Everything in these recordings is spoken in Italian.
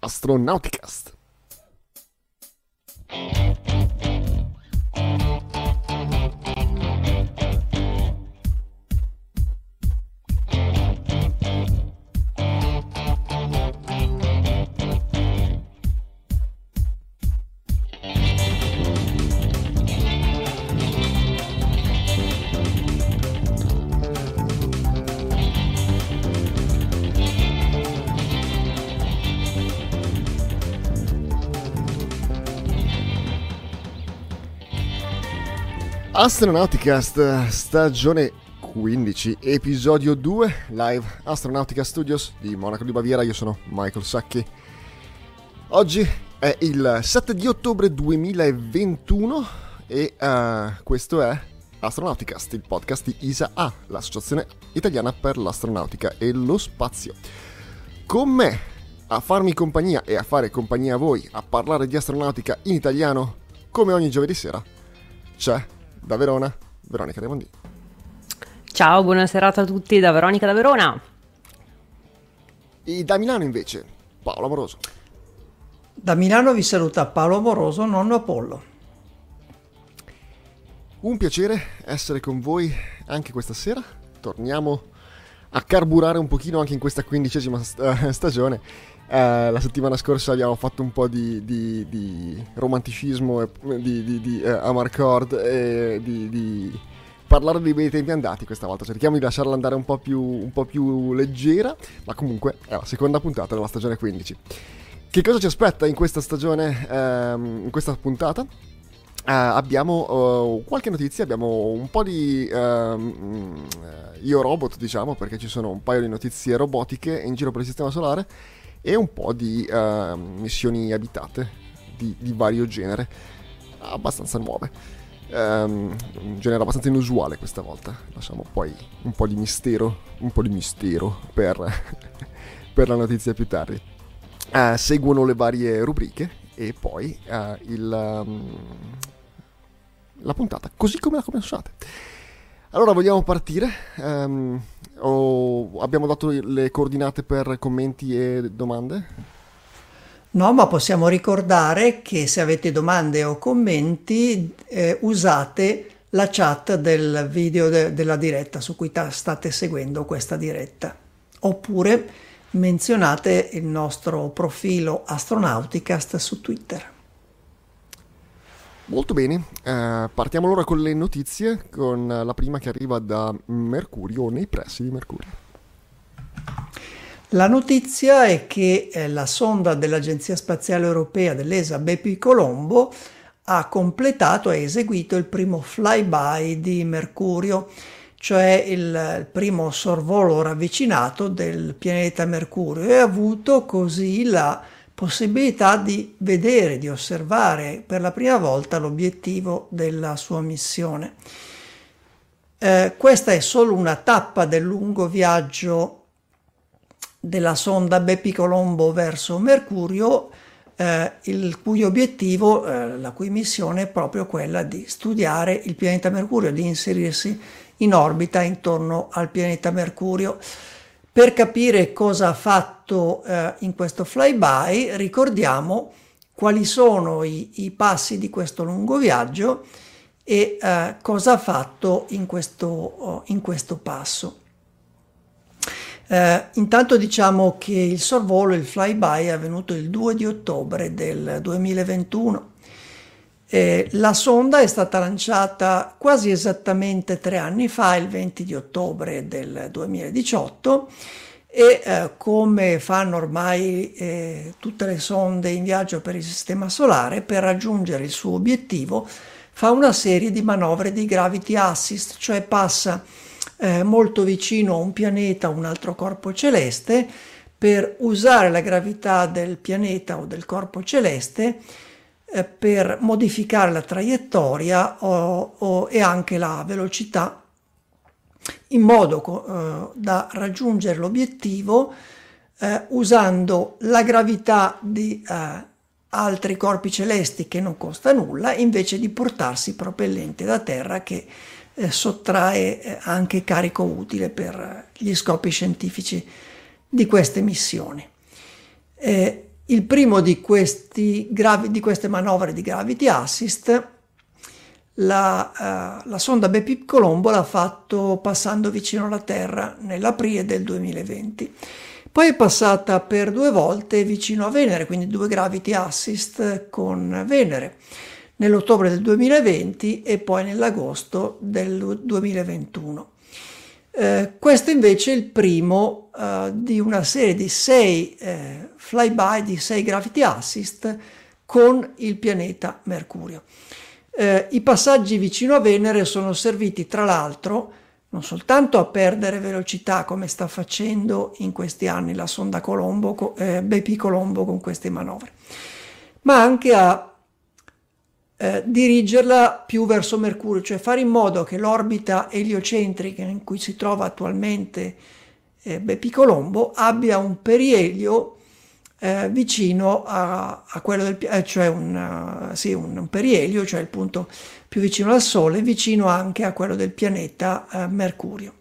Astronauticast. Astronauticast stagione 15, episodio 2, live Astronautica Studios di Monaco di Baviera, io sono Michael Sacchi. Oggi è il 7 di ottobre 2021 e uh, questo è Astronauticast, il podcast di ISA-A, l'associazione italiana per l'astronautica e lo spazio. Con me a farmi compagnia e a fare compagnia a voi a parlare di astronautica in italiano, come ogni giovedì sera, c'è da Verona, Veronica Raimondi. Ciao, buona serata a tutti da Veronica da Verona. E da Milano invece, Paolo Amoroso. Da Milano vi saluta Paolo Amoroso, nonno Apollo. Un piacere essere con voi anche questa sera. Torniamo a carburare un pochino anche in questa quindicesima stagione eh, la settimana scorsa abbiamo fatto un po' di, di, di romanticismo, di, di, di eh, amarcord e di, parlare dei bei tempi andati questa volta. Cerchiamo di lasciarla andare un po, più, un po' più leggera, ma comunque è la seconda puntata della stagione 15. Che cosa ci aspetta in questa stagione, ehm, in questa puntata? Uh, abbiamo uh, qualche notizia, abbiamo un po' di uh, io robot, diciamo, perché ci sono un paio di notizie robotiche in giro per il sistema solare e un po' di uh, missioni abitate di, di, vario genere, abbastanza nuove. Um, un genere abbastanza inusuale questa volta. Lasciamo poi un po' di mistero, po' di mistero per, per la notizia più tardi. Uh, seguono le varie rubriche e poi uh, il, um, la puntata così come la conosciate. Allora vogliamo partire. Um, o abbiamo dato le coordinate per commenti e domande? No, ma possiamo ricordare che se avete domande o commenti eh, usate la chat del video de- della diretta su cui ta- state seguendo questa diretta. Oppure menzionate il nostro profilo Astronauticast su Twitter. Molto bene, eh, partiamo allora con le notizie, con la prima che arriva da Mercurio, nei pressi di Mercurio. La notizia è che eh, la sonda dell'Agenzia Spaziale Europea dell'ESA Bepi Colombo ha completato e eseguito il primo flyby di Mercurio, cioè il, il primo sorvolo ravvicinato del pianeta Mercurio e ha avuto così la possibilità di vedere, di osservare per la prima volta l'obiettivo della sua missione. Eh, questa è solo una tappa del lungo viaggio della sonda Bepi Colombo verso Mercurio, eh, il cui obiettivo, eh, la cui missione è proprio quella di studiare il pianeta Mercurio, di inserirsi in orbita intorno al pianeta Mercurio. Per capire cosa ha fatto eh, in questo flyby, ricordiamo quali sono i, i, passi di questo lungo viaggio e eh, cosa ha fatto in questo, oh, in questo passo. Eh, intanto diciamo che il sorvolo, il flyby è avvenuto il 2 di ottobre del 2021 eh, la sonda è stata lanciata quasi esattamente tre anni fa, il 20 di ottobre del 2018, e eh, come fanno ormai eh, tutte le sonde in viaggio per il Sistema Solare, per raggiungere il suo obiettivo fa una serie di manovre di gravity assist, cioè passa eh, molto vicino a un pianeta o un altro corpo celeste. Per usare la gravità del pianeta o del corpo celeste per modificare la traiettoria o, o, e anche la velocità in modo eh, da raggiungere l'obiettivo eh, usando la gravità di eh, altri corpi celesti che non costa nulla invece di portarsi propellente da terra che eh, sottrae eh, anche carico utile per gli scopi scientifici di queste missioni. Eh, il primo di, questi, di, queste manovre di Gravity Assist, la, uh, la sonda Bepi Colombo l'ha fatto passando vicino alla Terra nell'aprile del 2020. Poi è passata per due volte vicino a Venere, quindi due Gravity Assist con Venere, nell'ottobre del 2020 e poi nell'agosto del 2021. Eh, questo invece è il primo eh, di una serie di sei eh, flyby, di sei gravity assist con il pianeta Mercurio. Eh, I passaggi vicino a Venere sono serviti tra l'altro non soltanto a perdere velocità come sta facendo in questi anni la sonda Colombo, eh, BP Colombo con queste manovre, ma anche a eh, dirigerla più verso Mercurio, cioè fare in modo che l'orbita eliocentrica in cui si trova attualmente eh, Bepi Colombo abbia un perielio eh, vicino a, a, quello del eh, cioè un, uh, sì, un, un, perielio, cioè il punto più vicino al Sole, vicino anche a quello del pianeta uh, Mercurio.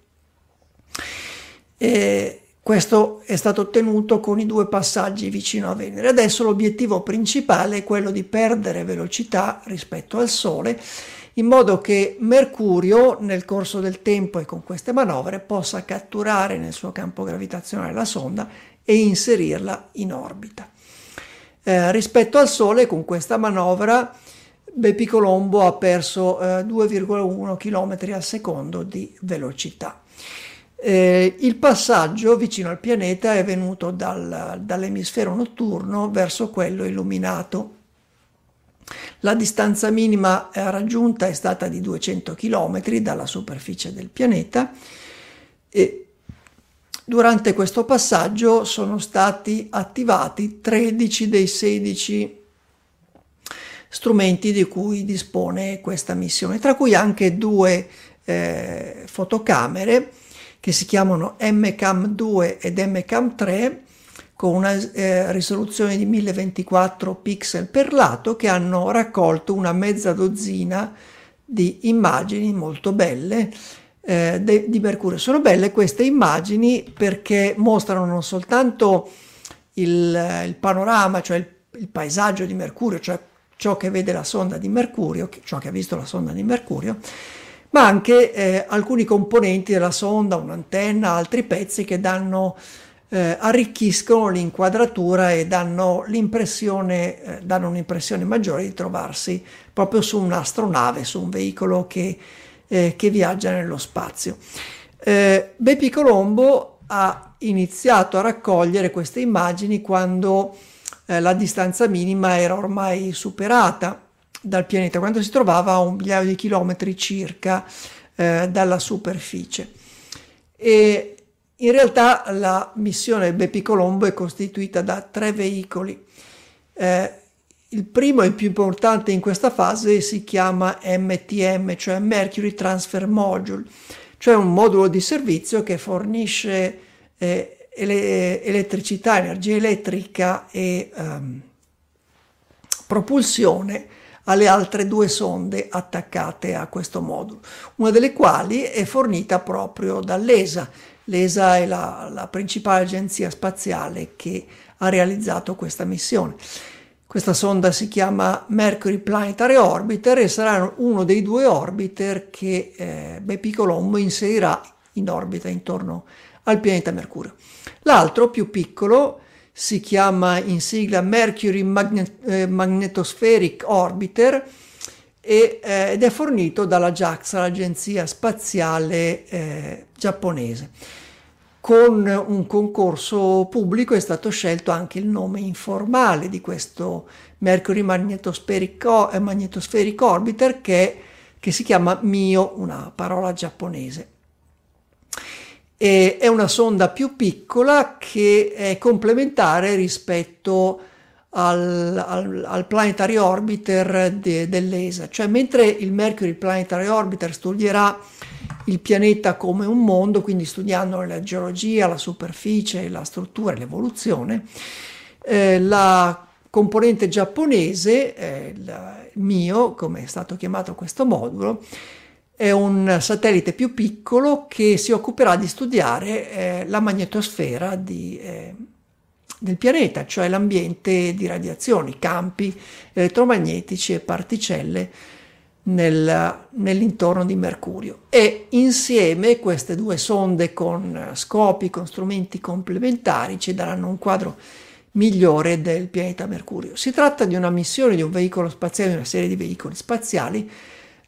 E, questo è stato ottenuto con i due passaggi vicino a Venere. Adesso l'obiettivo principale è quello di perdere velocità rispetto al Sole in modo che Mercurio nel corso del tempo e con queste manovre possa catturare nel suo campo gravitazionale la sonda e inserirla in orbita. Eh, rispetto al Sole con questa manovra Bepi Colombo ha perso eh, 2,1 km al secondo di velocità. Eh, il passaggio vicino al pianeta è venuto dal, dall'emisfero notturno verso quello illuminato. La distanza minima raggiunta è stata di 200 km dalla superficie del pianeta e durante questo passaggio sono stati attivati 13 dei 16 strumenti di cui dispone questa missione, tra cui anche due eh, fotocamere che si chiamano MCAM2 ed MCAM3 con una eh, risoluzione di 1024 pixel per lato che hanno raccolto una mezza dozzina di immagini molto belle eh, de, di Mercurio. Sono belle queste immagini perché mostrano non soltanto il, il panorama, cioè il, il, paesaggio di Mercurio, cioè ciò che vede la sonda di Mercurio, ciò che ha visto la sonda di Mercurio, ma anche eh, alcuni componenti della sonda, un'antenna, altri pezzi che danno, eh, arricchiscono l'inquadratura e danno, l'impressione, eh, danno un'impressione maggiore di trovarsi proprio su un'astronave, su un veicolo che, eh, che viaggia nello spazio. Eh, Bepi Colombo ha iniziato a raccogliere queste immagini quando eh, la distanza minima era ormai superata dal pianeta, quando si trovava a un migliaio di chilometri circa eh, dalla superficie. E in realtà la missione Bepi Colombo è costituita da tre veicoli. Eh, il primo e il più importante in questa fase si chiama MTM, cioè Mercury Transfer Module, cioè un modulo di servizio che fornisce eh, ele- elettricità, energia elettrica e ehm, propulsione alle altre due sonde attaccate a questo modulo, una delle quali è fornita proprio dall'ESA. L'ESA è la, la principale agenzia spaziale che ha realizzato questa missione. Questa sonda si chiama Mercury Planetary Orbiter e sarà uno dei due orbiter che eh, Bepi Colombo inserirà in orbita intorno al pianeta Mercurio. L'altro, più piccolo, si chiama in sigla Mercury Magnet- eh, Magnetospheric Orbiter e, eh, ed è fornito dalla JAXA, l'agenzia spaziale eh, giapponese. Con un concorso pubblico è stato scelto anche il nome informale di questo Mercury Magnetospheric, eh, Magnetospheric Orbiter che, che si chiama MIO, una parola giapponese. E è una sonda più piccola che è complementare rispetto al, al, al Planetary Orbiter de, dell'ESA, cioè mentre il Mercury Planetary Orbiter studierà il pianeta come un mondo, quindi studiando la geologia, la superficie, la struttura e l'evoluzione, eh, la componente giapponese, eh, il mio, come è stato chiamato questo modulo, è un satellite più piccolo che si occuperà di studiare eh, la magnetosfera di, eh, del pianeta, cioè l'ambiente di radiazioni, campi elettromagnetici e particelle nel, nell'intorno di Mercurio. E insieme queste due sonde con scopi, con strumenti complementari ci daranno un quadro migliore del pianeta Mercurio. Si tratta di una missione di un veicolo spaziale, di una serie di veicoli spaziali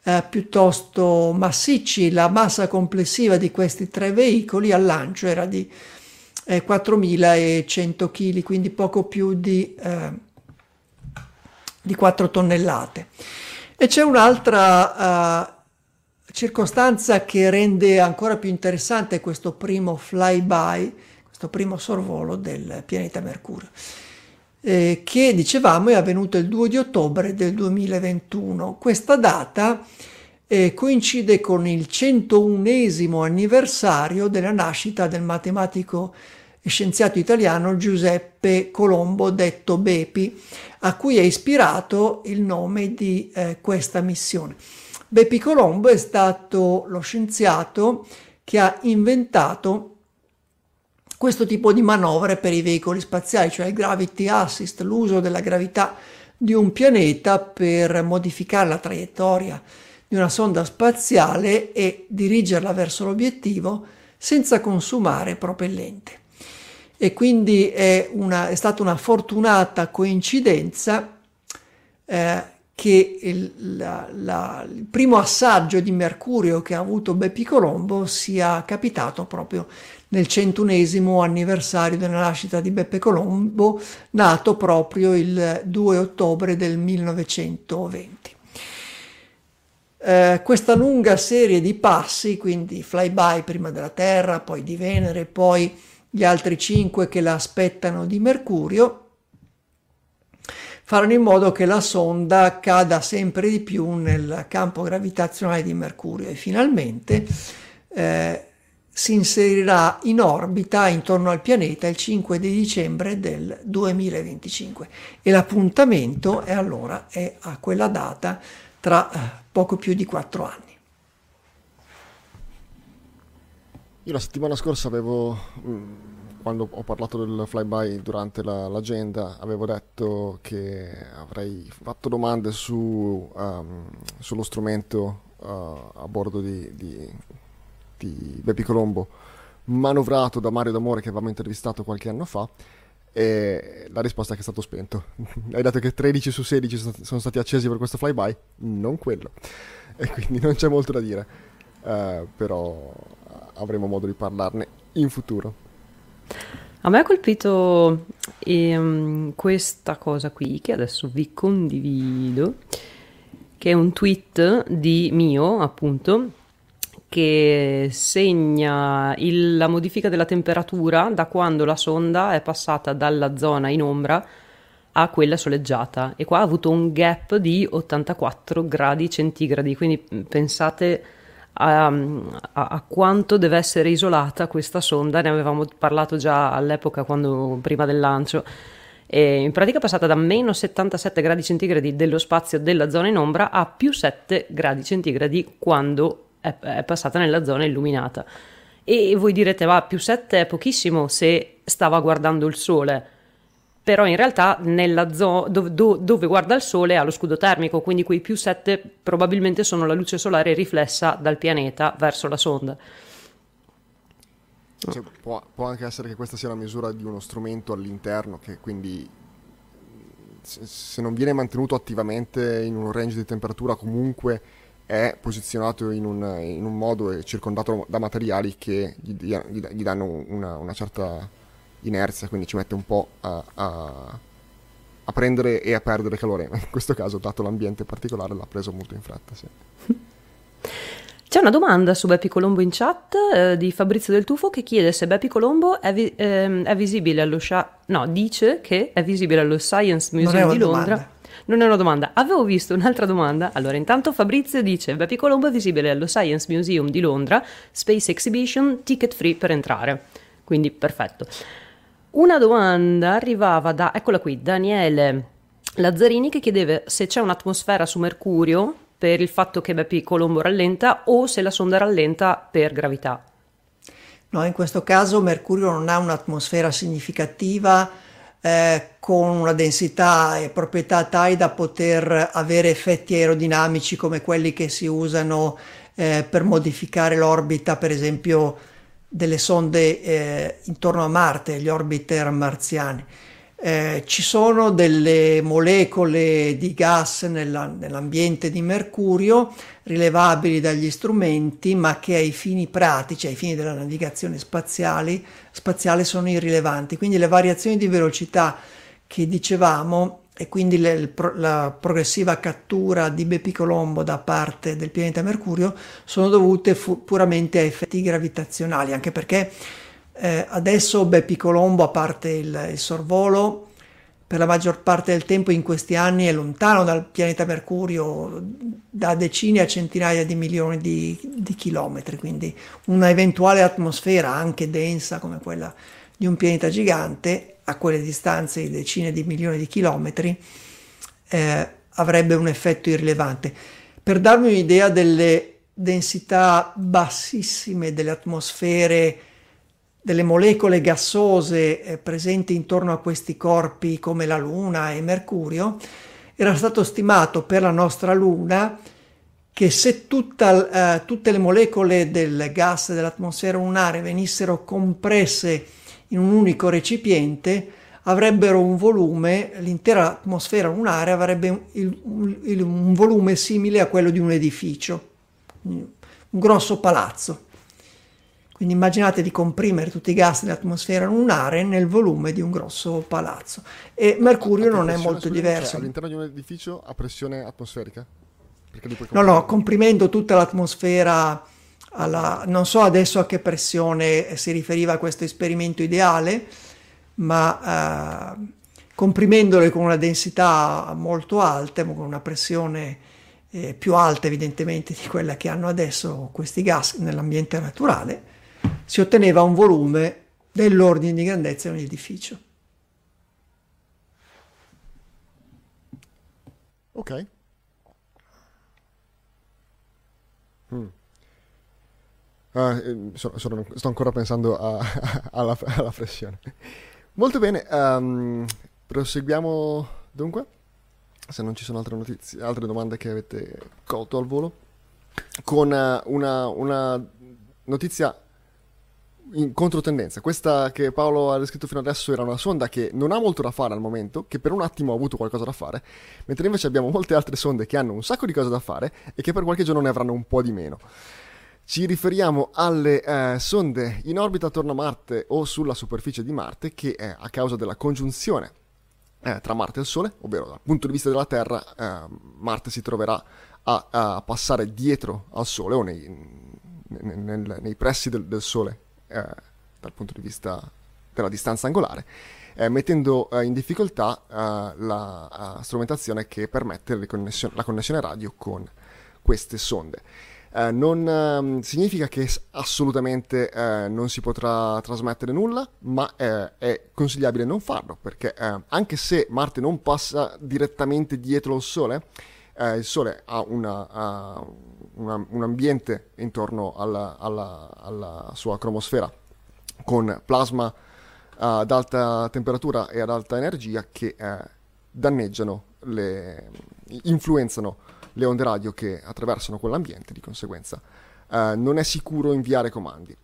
eh, piuttosto massicci. La massa complessiva di questi tre veicoli al lancio era di eh, 4.100 kg, quindi poco più di, eh, di 4 tonnellate. E c'è un'altra uh, circostanza che rende ancora più interessante questo primo flyby, questo primo sorvolo del pianeta Mercurio eh, che dicevamo è avvenuto il 2 di ottobre del 2021. Questa data eh, coincide con il 101 anniversario della nascita del matematico scienziato italiano Giuseppe Colombo, detto Bepi, a cui è ispirato il nome di eh, questa missione. Bepi Colombo è stato lo scienziato che ha inventato questo tipo di manovre per i veicoli spaziali, cioè il gravity assist, l'uso della gravità di un pianeta per modificare la traiettoria di una sonda spaziale e dirigerla verso l'obiettivo senza consumare propellente. E quindi è, una, è stata una fortunata coincidenza eh, che il, la, la, il, primo assaggio di Mercurio che ha avuto Bepi Colombo sia capitato proprio nel centunesimo anniversario della nascita di Beppe Colombo, nato proprio il 2 ottobre del 1920. Eh, questa lunga serie di passi, quindi flyby prima della Terra, poi di Venere, poi gli altri cinque che la aspettano di Mercurio, faranno in modo che la sonda cada sempre di più nel campo gravitazionale di Mercurio e finalmente eh, si inserirà in orbita intorno al pianeta il 5 di dicembre del 2025 e l'appuntamento è allora è a quella data tra eh, poco più di quattro anni. Io la settimana scorsa avevo, mm, quando ho parlato del flyby durante la, l'agenda, avevo detto che avrei fatto domande su, um, sullo strumento uh, a bordo di, di di Bepi Colombo manovrato da Mario D'Amore che avevamo intervistato qualche anno fa e la risposta è che è stato spento. Hai detto che 13 su 16 sono stati accesi per questo flyby? Non quello. E quindi non c'è molto da dire. Uh, però avremo modo di parlarne in futuro. A me ha colpito ehm, questa cosa qui che adesso vi condivido, che è un tweet di mio, appunto, che segna il, la modifica della temperatura da quando la sonda è passata dalla zona in ombra a quella soleggiata e qua ha avuto un gap di 84 gradi centigradi, quindi pensate a, a, a, quanto deve essere isolata questa sonda, ne avevamo parlato già all'epoca quando, prima del lancio. E in pratica è passata da meno 77 gradi centigradi dello spazio della zona in ombra a più 7 gradi centigradi quando è, è passata nella zona illuminata. E voi direte, va, più 7 è pochissimo se stava guardando il sole però in realtà nella zona dove, dove, guarda il Sole ha lo scudo termico, quindi quei più 7 probabilmente sono la luce solare riflessa dal pianeta verso la sonda. Cioè, può, può, anche essere che questa sia la misura di uno strumento all'interno, che quindi se, non viene mantenuto attivamente in un range di temperatura comunque è posizionato in un, in un, modo e circondato da materiali che gli, gli danno una, una, certa inerzia, quindi ci mette un po' a, a, a, prendere e a perdere calore. In questo caso, dato l'ambiente particolare, l'ha preso molto in fretta. Sì. C'è una domanda su Beppi Colombo in chat eh, di Fabrizio Del Tufo che chiede se Beppi Colombo è, vi- ehm, è visibile allo Sha- no, dice che è visibile allo Science Museum di Londra. Domanda non è una domanda. Avevo visto un'altra domanda. Allora, intanto Fabrizio dice: Bepi Colombo è visibile allo Science Museum di Londra, Space Exhibition, ticket free per entrare. Quindi perfetto. Una domanda arrivava da, eccola qui, Daniele Lazzarini che chiedeva se c'è un'atmosfera su Mercurio per il fatto che Bepi Colombo rallenta o se la sonda rallenta per gravità. No, in questo caso Mercurio non ha un'atmosfera significativa eh, con una densità e proprietà tali da poter avere effetti aerodinamici come quelli che si usano eh, per modificare l'orbita, per esempio, delle sonde eh, intorno a Marte, gli orbiter marziani. Eh, ci sono delle molecole di gas nella, nell'ambiente di Mercurio rilevabili dagli strumenti, ma che ai fini pratici, ai fini della navigazione spaziale, sono irrilevanti. Quindi le variazioni di velocità che dicevamo e quindi le, la progressiva cattura di Bepi Colombo da parte del pianeta Mercurio sono dovute fu- puramente a effetti gravitazionali, anche perché eh, adesso Bepi Colombo, a parte il, il, sorvolo, per la maggior parte del tempo in questi anni è lontano dal pianeta Mercurio da decine a centinaia di milioni di, di chilometri, quindi una eventuale atmosfera anche densa come quella di un pianeta gigante a quelle distanze di decine di milioni di chilometri eh, avrebbe un effetto irrilevante. Per darvi un'idea delle densità bassissime delle atmosfere, delle molecole gassose eh, presenti intorno a questi corpi come la Luna e Mercurio, era stato stimato per la nostra Luna che se tutta, eh, tutte le molecole del gas dell'atmosfera lunare venissero compresse in un unico recipiente avrebbero un volume, l'intera atmosfera lunare avrebbe il, il, un volume simile a quello di un edificio, un grosso palazzo. Quindi immaginate di comprimere tutti i gas dell'atmosfera lunare nel volume di un grosso palazzo. E Mercurio non è molto diverso. Cioè, all'interno di un edificio a pressione atmosferica? no, no, comprimendo tutta l'atmosfera alla, non so adesso a che pressione si riferiva questo esperimento ideale, ma eh, comprimendole con una densità molto alta, con una pressione eh, più alta evidentemente di quella che hanno adesso questi gas nell'ambiente naturale, si otteneva un volume dell'ordine di grandezza di un edificio. Ok. Uh, sono, sono, sto ancora pensando a, alla, alla, pressione. Molto bene, um, proseguiamo dunque. Se non ci sono altre notizie, altre domande che avete colto al volo, con uh, una, una, notizia in controtendenza. Questa che Paolo ha descritto fino adesso era una sonda che non ha molto da fare al momento, che per un attimo ha avuto qualcosa da fare, mentre invece abbiamo molte altre sonde che hanno un sacco di cose da fare e che per qualche giorno ne avranno un po' di meno. Ci riferiamo alle eh, sonde in orbita attorno a Marte o sulla superficie di Marte che eh, a causa della congiunzione eh, tra Marte e il Sole, ovvero dal punto di vista della Terra, eh, Marte si troverà a, a, passare dietro al Sole o nei, nel, nel, nei pressi del, del Sole eh, dal punto di vista della distanza angolare, eh, mettendo in difficoltà la strumentazione che permette la connessione radio con queste sonde. Eh, non eh, significa che assolutamente eh, non si potrà trasmettere nulla, ma eh, è consigliabile non farlo, perché eh, anche se Marte non passa direttamente dietro il Sole, il Sole ha, una, ha una, un ambiente intorno alla, alla, alla, sua cromosfera con plasma ad alta temperatura e ad alta energia che danneggiano, le, influenzano le onde radio che attraversano quell'ambiente, di conseguenza eh, non è sicuro inviare comandi.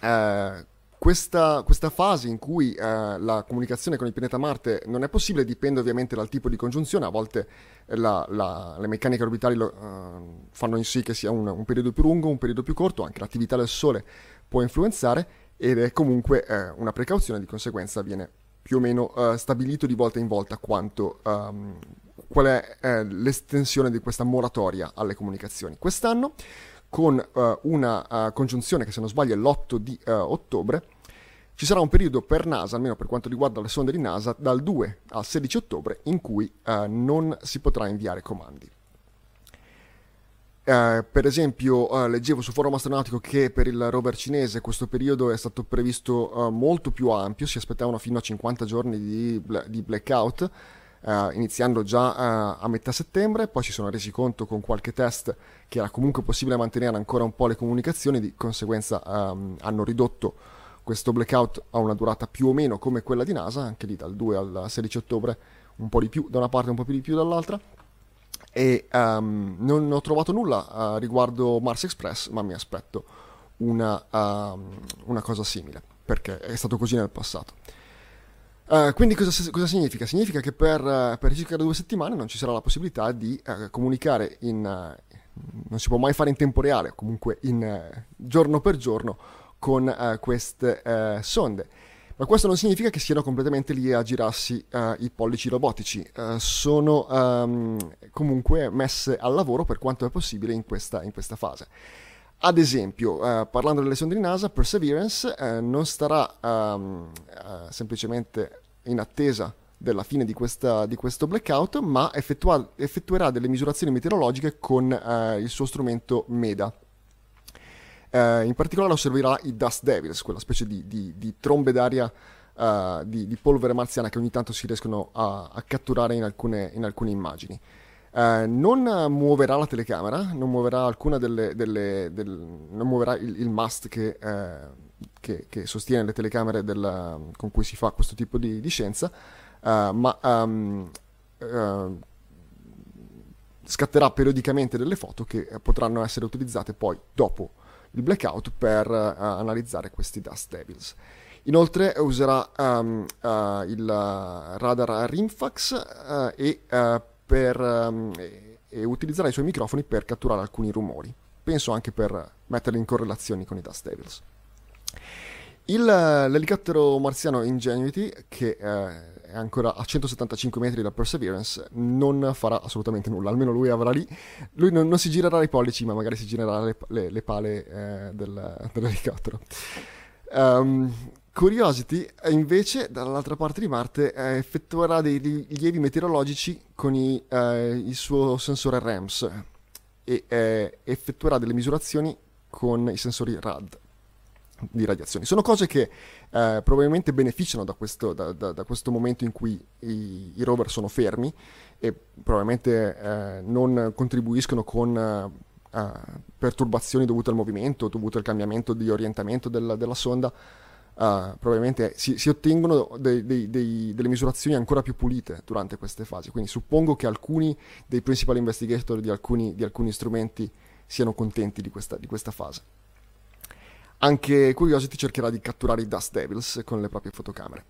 Eh, questa, questa, fase in cui eh, la comunicazione con il pianeta Marte non è possibile dipende ovviamente dal tipo di congiunzione, a volte la, la, le meccaniche orbitali lo, uh, fanno in sì che sia un, un, periodo più lungo, un periodo più corto, anche l'attività del Sole può influenzare ed è comunque eh, una precauzione, di conseguenza viene più o meno uh, stabilito di volta in volta quanto um, qual è eh, l'estensione di questa moratoria alle comunicazioni. Quest'anno, con eh, una uh, congiunzione che se non sbaglio è l'8 di uh, ottobre, ci sarà un periodo per NASA, almeno per quanto riguarda le sonde di NASA, dal 2 al 16 ottobre in cui uh, non si potrà inviare comandi. Uh, per esempio, uh, leggevo su forum astronautico che per il rover cinese questo periodo è stato previsto uh, molto più ampio, si aspettavano fino a 50 giorni di, di blackout, Uh, iniziando già uh, a metà settembre, poi si sono resi conto con qualche test che era comunque possibile mantenere ancora un po' le comunicazioni, di conseguenza um, hanno ridotto questo blackout a una durata più o meno come quella di NASA, anche lì dal 2 al 16 ottobre, un po' di più da una parte, un po' più di più dall'altra. E um, non ho trovato nulla uh, riguardo Mars Express, ma mi aspetto una, una cosa simile, perché è stato così nel passato. Uh, quindi cosa, cosa, significa? Significa che per, uh, per, circa due settimane non ci sarà la possibilità di uh, comunicare in... non si può mai fare in tempo reale, comunque in giorno per giorno con queste sonde. Ma questo non significa che siano completamente lì a girarsi i pollici robotici, sono um, comunque messe al lavoro per quanto è possibile in questa, in questa fase. Ad esempio, uh, parlando delle sonde di NASA, Perseverance uh, non starà um, uh, semplicemente in attesa della fine di, questa, di questo blackout, ma effettua- effettuerà delle misurazioni meteorologiche con il suo strumento MEDA. in particolare osserverà i Dust Devils, quella specie di, di, di trombe d'aria di, polvere marziana che ogni tanto si riescono a, a catturare in alcune, in alcune immagini. Uh, non muoverà la telecamera, non muoverà alcuna delle, delle del, non muoverà il, il mast che, uh, che, che, sostiene le telecamere della, con cui si fa questo tipo di, di scienza, uh, ma um, scatterà periodicamente delle foto che potranno essere utilizzate poi dopo il blackout per analizzare questi Dust Devils. Inoltre userà um, il radar Rimfax e per, um, e, e utilizzerà i suoi microfoni per catturare alcuni rumori. Penso anche per metterli in correlazione con i Dust Devils. Il, l'elicottero marziano Ingenuity, che eh, è ancora a 175 metri da Perseverance, non farà assolutamente nulla, almeno lui avrà lì. Lui non, non si girerà i pollici, ma magari si girerà le, le, le pale eh, del, dell'elicottero. Um, Curiosity invece dall'altra parte di Marte effettuerà dei rilievi meteorologici con i, eh, il suo sensore RAMS e eh, effettuerà delle misurazioni con i sensori RAD di radiazioni. Sono cose che eh, probabilmente beneficiano da questo, da, da, da questo, momento in cui i, i, rover sono fermi e probabilmente eh, non contribuiscono con eh, perturbazioni dovute al movimento, dovute al cambiamento di orientamento del, della sonda Uh, probabilmente si, si ottengono dei, dei, dei, delle misurazioni ancora più pulite durante queste fasi. Quindi suppongo che alcuni dei principal investigator di alcuni, di alcuni strumenti siano contenti di questa, di questa, fase. Anche Curiosity cercherà di catturare i Dust Devils con le proprie fotocamere.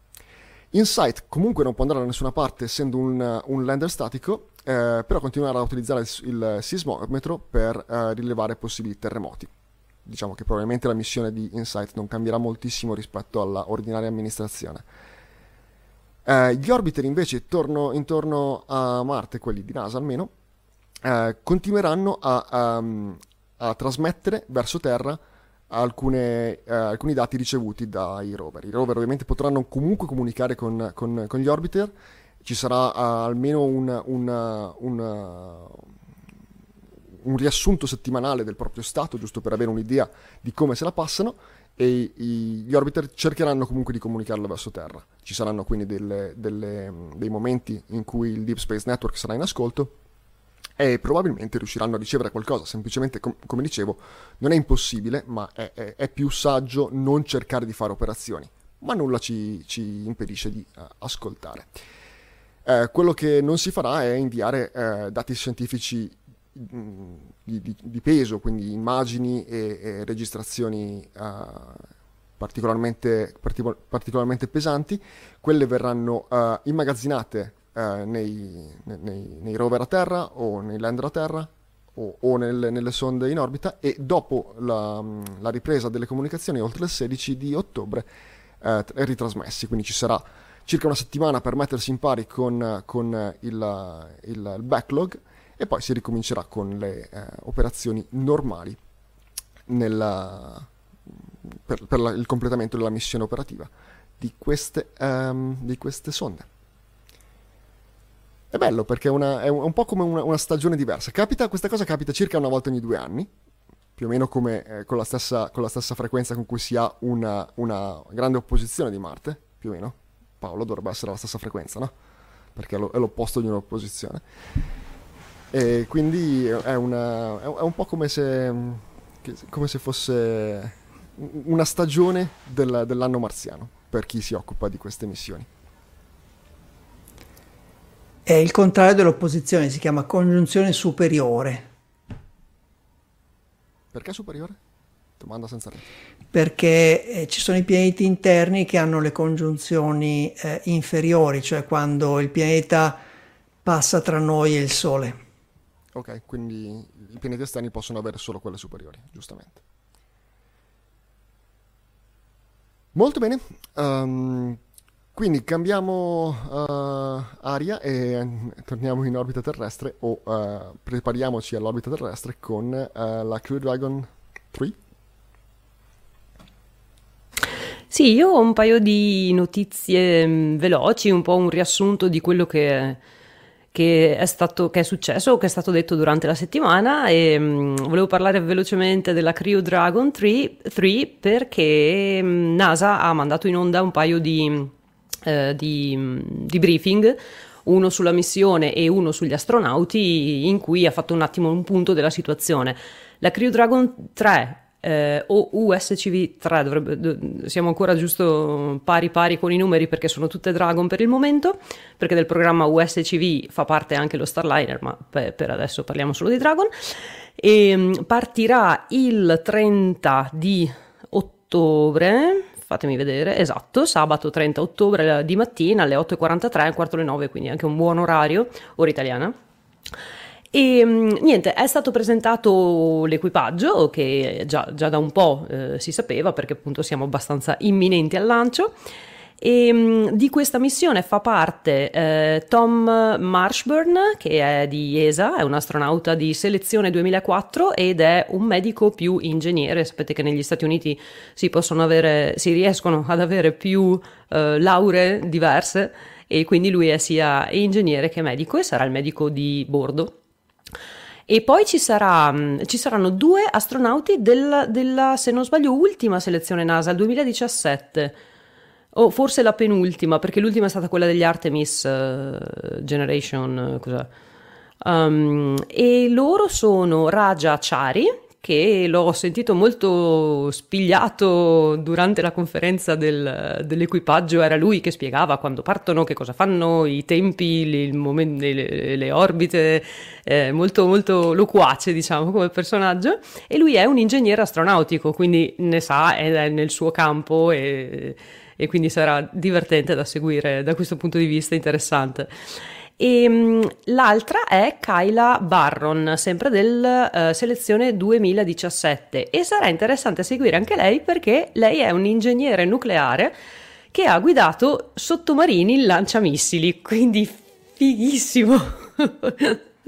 Insight comunque non può andare da nessuna parte essendo un, un lander statico, eh, però continuerà a utilizzare il, il sismometro per eh, rilevare possibili terremoti diciamo che probabilmente la missione di Insight non cambierà moltissimo rispetto alla ordinaria amministrazione. Eh, gli orbiter invece torno, intorno a Marte, quelli di NASA almeno, eh, continueranno a, a, a, trasmettere verso Terra alcune, eh, alcuni dati ricevuti dai rover. I rover ovviamente potranno comunque comunicare con, con, con gli orbiter, ci sarà uh, almeno un, un, un, un riassunto settimanale del proprio stato, giusto per avere un'idea di come se la passano, e i, gli orbiter cercheranno comunque di comunicarlo verso Terra. Ci saranno quindi delle, delle, dei momenti in cui il Deep Space Network sarà in ascolto e probabilmente riusciranno a ricevere qualcosa. Semplicemente, com- come dicevo, non è impossibile, ma è, è, è, più saggio non cercare di fare operazioni, ma nulla ci, ci impedisce di uh, ascoltare. Eh, quello che non si farà è inviare eh, dati scientifici di, di, di, peso, quindi immagini e, e registrazioni uh, particolarmente, partic- particolarmente, pesanti, quelle verranno uh, immagazzinate uh, nei, nei, nei, rover a terra o nei lander a terra o, o nelle, nelle, sonde in orbita e dopo la, la, ripresa delle comunicazioni oltre il 16 di ottobre ritrasmessi, quindi ci sarà circa una settimana per mettersi in pari con, con il, il, il backlog e poi si ricomincerà con le eh, operazioni normali nella, per, per la, il completamento della missione operativa di queste, um, di queste sonde. È bello perché è, una, è, un, po' come una, una, stagione diversa. Capita, questa cosa capita circa una volta ogni due anni, più o meno come, eh, con, la stessa, con, la stessa, frequenza con cui si ha una, una grande opposizione di Marte, più o meno. Paolo dovrebbe essere la stessa frequenza, no? perché è l'opposto di un'opposizione. E quindi è, una, è un po' come se, come se fosse una stagione del, dell'anno marziano per chi si occupa di queste missioni. È il contrario dell'opposizione, si chiama congiunzione superiore. Perché superiore? Domanda senza rete. Perché eh, ci sono i pianeti interni che hanno le congiunzioni eh, inferiori, cioè quando il pianeta passa tra noi e il Sole. Ok, quindi i pianeti esterni possono avere solo quelle superiori, giustamente. Molto bene. Um, quindi cambiamo uh, aria e torniamo in orbita terrestre o uh, prepariamoci all'orbita terrestre con uh, la Crew Dragon 3. Sì, io ho un paio di notizie mm, veloci, un po' un riassunto di quello che, che, è, stato, che è successo, che è stato detto durante la settimana e um, volevo parlare velocemente della Crew Dragon 3, 3 perché um, NASA ha mandato in onda un paio di, uh, di, di briefing uno sulla missione e uno sugli astronauti, in cui ha fatto un attimo un punto della situazione. La Crew Dragon 3 eh, o USCV 3, dovrebbe, siamo ancora giusto pari pari con i numeri perché sono tutte Dragon per il momento, perché del programma USCV fa parte anche lo Starliner, ma per, per adesso parliamo solo di Dragon, e ehm, partirà il 30 di ottobre, fatemi vedere, esatto, sabato 30 ottobre di mattina alle 8.43, quarto alle 9, quindi anche un buon orario, ora italiana. E mm, niente, è stato presentato l'equipaggio che già, già da un po' eh, si sapeva perché appunto siamo abbastanza imminenti al lancio. E um, di questa missione fa parte eh, Tom Marshburn, che è di ESA, è un astronauta di selezione 2004 ed è un medico più ingegnere. Sapete che negli Stati Uniti si, avere, si riescono ad avere più eh, lauree diverse e quindi lui è sia ingegnere che medico e sarà il medico di bordo e poi ci, sarà, mm, ci saranno due astronauti della, della, se non sbaglio, ultima selezione NASA, il 2017. O forse la penultima, perché l'ultima è stata quella degli Artemis uh, Generation. Uh, um, e loro sono Raja Chari, che l'ho sentito molto spigliato durante la conferenza del, dell'equipaggio, era lui che spiegava quando partono, che cosa fanno, i tempi, le, momen- le, le orbite, eh, molto, molto loquace diciamo come personaggio, e lui è un ingegnere astronautico, quindi ne sa, è nel suo campo e, e quindi sarà divertente da seguire da questo punto di vista, interessante. E um, l'altra è Kyla Barron, sempre del uh, selezione 2017 e sarà interessante seguire anche lei perché lei è un ingegnere nucleare che ha guidato sottomarini in lanciamissili, quindi fighissimo.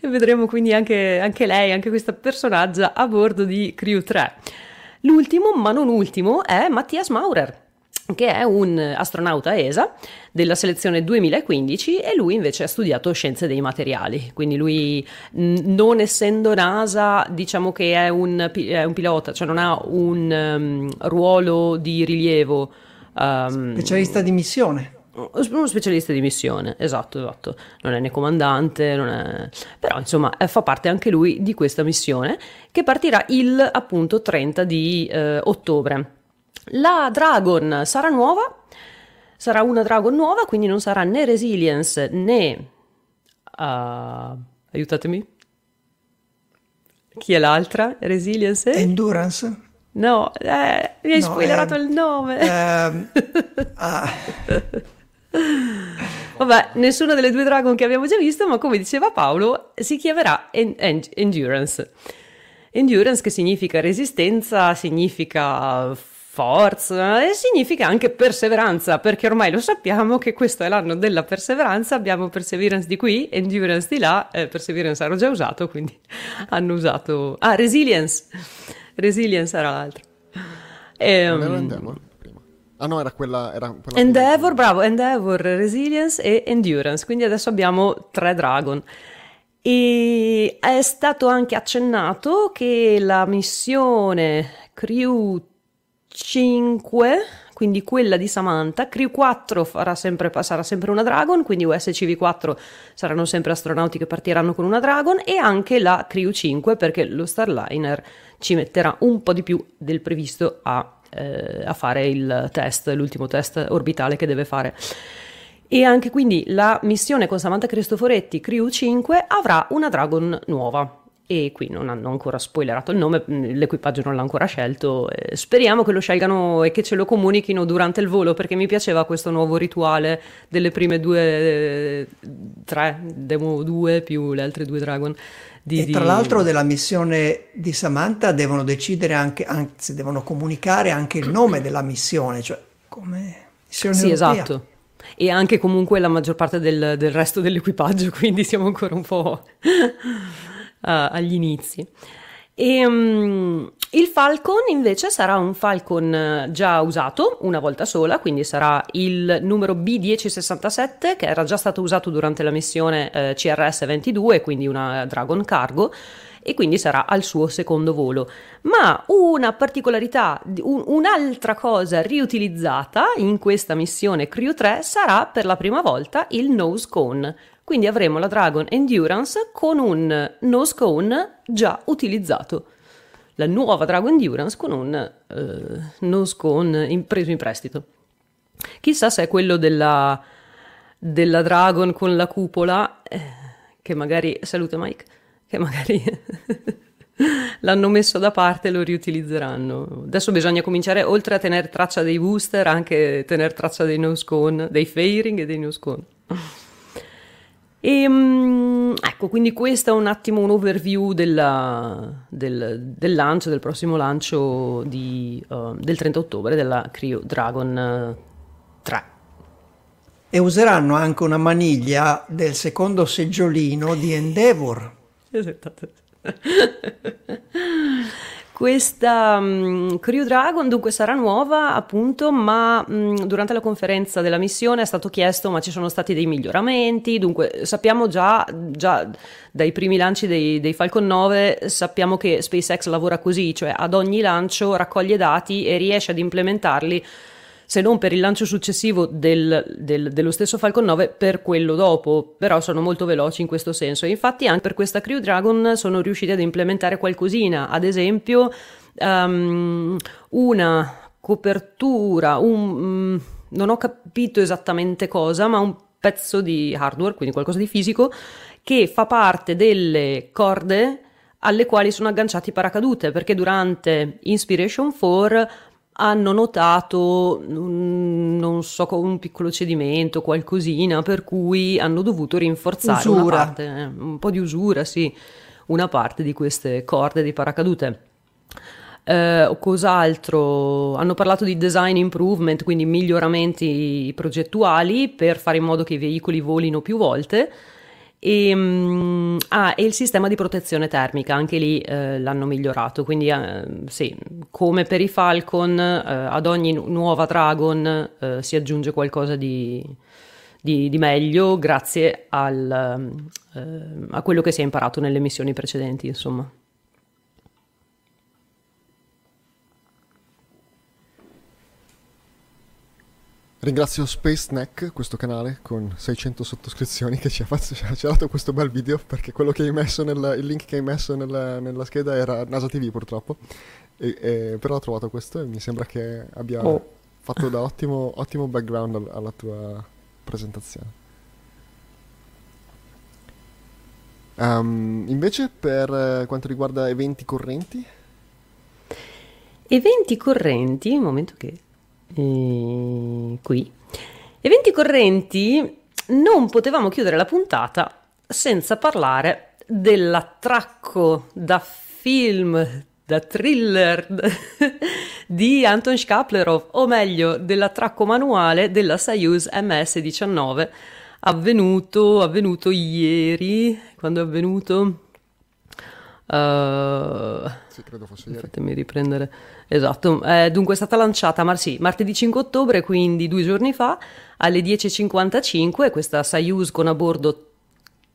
e vedremo quindi anche, anche lei, anche questa personaggia a bordo di Crew 3. L'ultimo, ma non ultimo, è Mattias Maurer che è un astronauta ESA della selezione 2015 e lui invece ha studiato scienze dei materiali, quindi lui non essendo NASA diciamo che è un, è un pilota, cioè non ha un um, ruolo di rilievo. Um, specialista di missione. Uno specialista di missione, esatto, esatto. Non è né comandante, non è... però insomma fa parte anche lui di questa missione che partirà il appunto 30 di eh, ottobre. La Dragon sarà nuova, sarà una Dragon nuova, quindi non sarà né Resilience né... Uh, aiutatemi. Chi è l'altra? Resilience e... Endurance? No, eh, mi hai no, spoilerato eh, il nome. Eh, ah. Vabbè, nessuna delle due Dragon che abbiamo già visto, ma come diceva Paolo, si chiamerà en- en- Endurance. Endurance che significa resistenza, significa forza e significa anche perseveranza, perché ormai lo sappiamo che questo è l'anno della perseveranza, abbiamo perseverance di qui, endurance di là, eh, perseverance hanno già usato, quindi hanno usato... Ah, resilience, resilience era l'altro. E, non era Endeavor prima. Ah no, era quella... Era quella Endeavor, bravo, Endeavor, resilience e endurance, quindi adesso abbiamo tre dragon. E è stato anche accennato che la missione Crew 5, quindi quella di Samantha, Crew 4 sempre, sarà sempre una Dragon, quindi USCV4 saranno sempre astronauti che partiranno con una Dragon e anche la Crew 5 perché lo Starliner ci metterà un po' di più del previsto a, eh, a fare il test, l'ultimo test orbitale che deve fare. E anche quindi la missione con Samantha Cristoforetti, Crew 5, avrà una Dragon nuova e qui non hanno ancora spoilerato il nome, mm, l'equipaggio non l'ha ancora scelto. Eh, speriamo che lo scelgano e che ce lo comunichino durante il volo perché mi piaceva questo nuovo rituale delle prime due, eh, tre, Demo 2 più le altre due Dragon. Di, e tra di... l'altro della missione di Samantha devono decidere anche, anzi devono comunicare anche il nome della missione, cioè come missione sì, europea. esatto e anche comunque la maggior parte del, del resto dell'equipaggio, quindi siamo ancora un po' agli inizi. E, um, il Falcon invece sarà un Falcon eh, già usato una volta sola, quindi sarà il numero B1067 che era già stato usato durante la missione eh, CRS 22, quindi una Dragon Cargo e quindi sarà al suo secondo volo. Ma una particolarità, un, un'altra cosa riutilizzata in questa missione Crew 3 sarà per la prima volta il nose cone. Quindi avremo la Dragon Endurance con un nose cone già utilizzato. La nuova Dragon Endurance con un uh, nose cone in, preso in prestito. Chissà se è quello della, della Dragon con la cupola, eh, che magari... Salute Mike che magari l'hanno messo da parte e lo riutilizzeranno. Adesso bisogna cominciare, oltre a tenere traccia dei booster, anche tenere traccia dei nose cone, dei fairing e dei nose cone. E, um, ecco, quindi questo è un attimo un overview della, del, del, lancio, del prossimo lancio di, uh, del 30 ottobre della Creo Dragon 3 e useranno anche una maniglia del secondo seggiolino di Endeavor. Esatto. Questa um, Crew Dragon dunque sarà nuova appunto, ma um, durante la conferenza della missione è stato chiesto ma ci sono stati dei miglioramenti, dunque sappiamo già, già dai primi lanci dei, dei, Falcon 9, sappiamo che SpaceX lavora così, cioè ad ogni lancio raccoglie dati e riesce ad implementarli se non per il lancio successivo del, del, dello stesso Falcon 9, per quello dopo, però sono molto veloci in questo senso. infatti anche per questa Crew Dragon sono riusciti ad implementare qualcosina, ad esempio um, una copertura, un, um, non ho capito esattamente cosa, ma un pezzo di hardware, quindi qualcosa di fisico, che fa parte delle corde alle quali sono agganciati i paracadute, perché durante Inspiration 4 hanno notato, non so, un piccolo cedimento, qualcosina, per cui hanno dovuto rinforzare una parte, eh, un po' di usura, sì, una parte di queste corde di paracadute. Eh, cos'altro? Hanno parlato di design improvement, quindi miglioramenti progettuali per fare in modo che i veicoli volino più volte. E, um, ah, e il sistema di protezione termica, anche lì eh, l'hanno migliorato, quindi eh, sì, come per i Falcon, eh, ad ogni nuova Dragon eh, si aggiunge qualcosa di, di, di meglio grazie al, eh, a quello che si è imparato nelle missioni precedenti, insomma. Ringrazio SpaceNeck, questo canale con 600 sottoscrizioni che ci ha, fatto, ci ha dato questo bel video perché quello che hai messo nel, il link che hai messo nella, nella scheda era NASA TV purtroppo, e, e, però ho trovato questo e mi sembra che abbia oh. fatto da ottimo, ottimo background alla tua presentazione. Um, invece per quanto riguarda eventi correnti? Eventi correnti, un momento che e qui. Eventi correnti, non potevamo chiudere la puntata senza parlare dell'attracco da film, da thriller di Anton Schaplerov, o meglio dell'attracco manuale della Soyuz MS-19 avvenuto, avvenuto ieri, quando è avvenuto? Uh, sì, credo fosse ieri. Fatemi riprendere. Esatto, eh, dunque è stata lanciata mar- sì, martedì 5 ottobre, quindi due giorni fa, alle 10.55, questa Soyuz con a bordo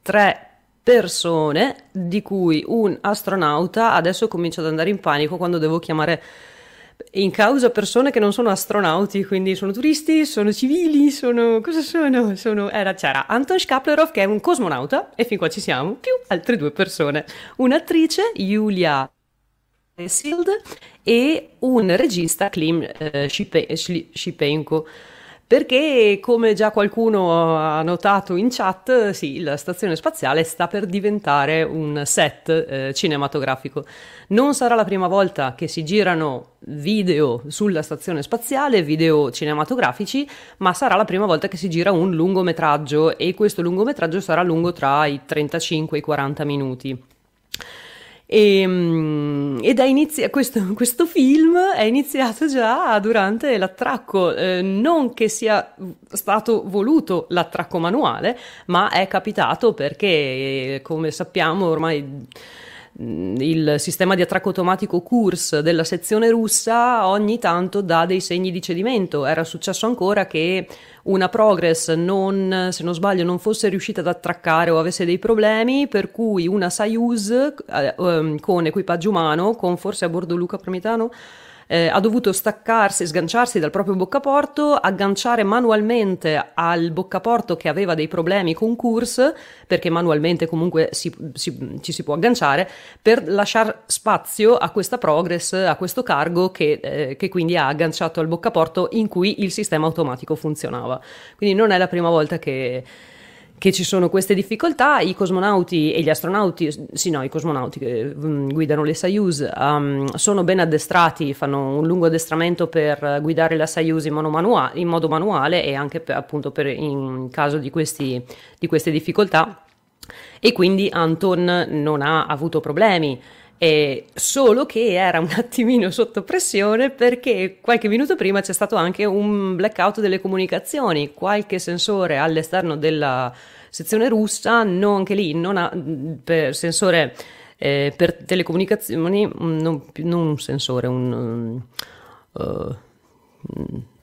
tre persone, di cui un astronauta, adesso comincio ad andare in panico quando devo chiamare in causa persone che non sono astronauti, quindi sono turisti, sono civili, sono... cosa sono? sono... Era, c'era Anton Skaplerov che è un cosmonauta e fin qua ci siamo, più altre due persone. Un'attrice, Julia Sild, e un regista, Klim eh, Shipenko perché come già qualcuno ha notato in chat, sì, la stazione spaziale sta per diventare un set eh, cinematografico. Non sarà la prima volta che si girano video sulla stazione spaziale, video cinematografici, ma sarà la prima volta che si gira un lungometraggio e questo lungometraggio sarà lungo tra i 35 e i 40 minuti. E, ehm, ed è inizi- questo, questo, film è iniziato già durante l'attracco, eh, non che sia stato voluto l'attracco manuale, ma è capitato perché, come sappiamo, ormai il sistema di attracco automatico KURS della sezione russa ogni tanto dà dei segni di cedimento. Era successo ancora che una Progress non, se non sbaglio, non fosse riuscita ad attraccare o avesse dei problemi, per cui una Soyuz eh, um, con equipaggio umano, con forse a bordo Luca Promitano, eh, ha dovuto staccarsi, sganciarsi dal proprio boccaporto, agganciare manualmente al boccaporto che aveva dei problemi con Kurs, perché manualmente comunque si, si, ci si può agganciare, per lasciare spazio a questa progress, a questo cargo che, eh, che quindi ha agganciato al boccaporto in cui il sistema automatico funzionava. Quindi non è la prima volta che che ci sono queste difficoltà, i cosmonauti e gli astronauti, sì no, i cosmonauti che um, guidano le Soyuz um, sono ben addestrati, fanno un lungo addestramento per guidare la Soyuz in, manua- in modo manuale e anche per, appunto per, in caso di, questi, di queste difficoltà e quindi Anton non ha avuto problemi. Eh, solo che era un attimino sotto pressione perché qualche minuto prima c'è stato anche un blackout delle comunicazioni, qualche sensore all'esterno della sezione russa, non, anche lì non ha per sensore eh, per telecomunicazioni, non, non, un sensore, un... Uh,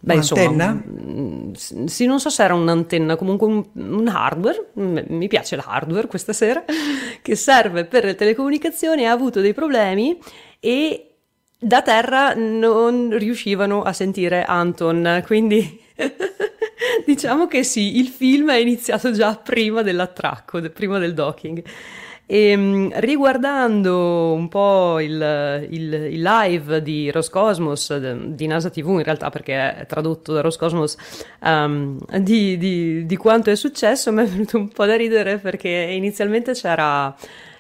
Beh, un'antenna? Insomma, sì, non so se era un'antenna, comunque un, un, hardware, mi piace l'hardware questa sera, che serve per le telecomunicazioni, ha avuto dei problemi e da terra non riuscivano a sentire Anton, quindi diciamo che sì, il film è iniziato già prima dell'attracco, prima del docking. E, ehm, riguardando un po' il, il, il, live di Roscosmos, di NASA TV in realtà perché è tradotto da Roscosmos, um, di, di, di, quanto è successo, mi è venuto un po' da ridere perché inizialmente c'era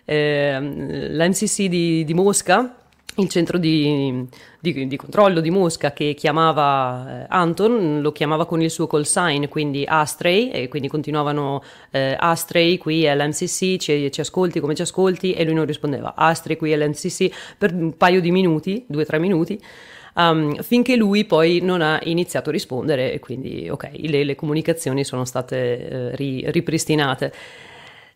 eh, l'MCC di, di Mosca il centro di, di, di, controllo di Mosca che chiamava eh, Anton, lo chiamava con il suo call sign, quindi Astray, e quindi continuavano eh, Astray, qui è l'MCC, ci, ci, ascolti come ci ascolti, e lui non rispondeva, Astray, qui è l'MCC, per un paio di minuti, due o tre minuti, um, finché lui poi non ha iniziato a rispondere e quindi ok, le, le comunicazioni sono state eh, ri, ripristinate.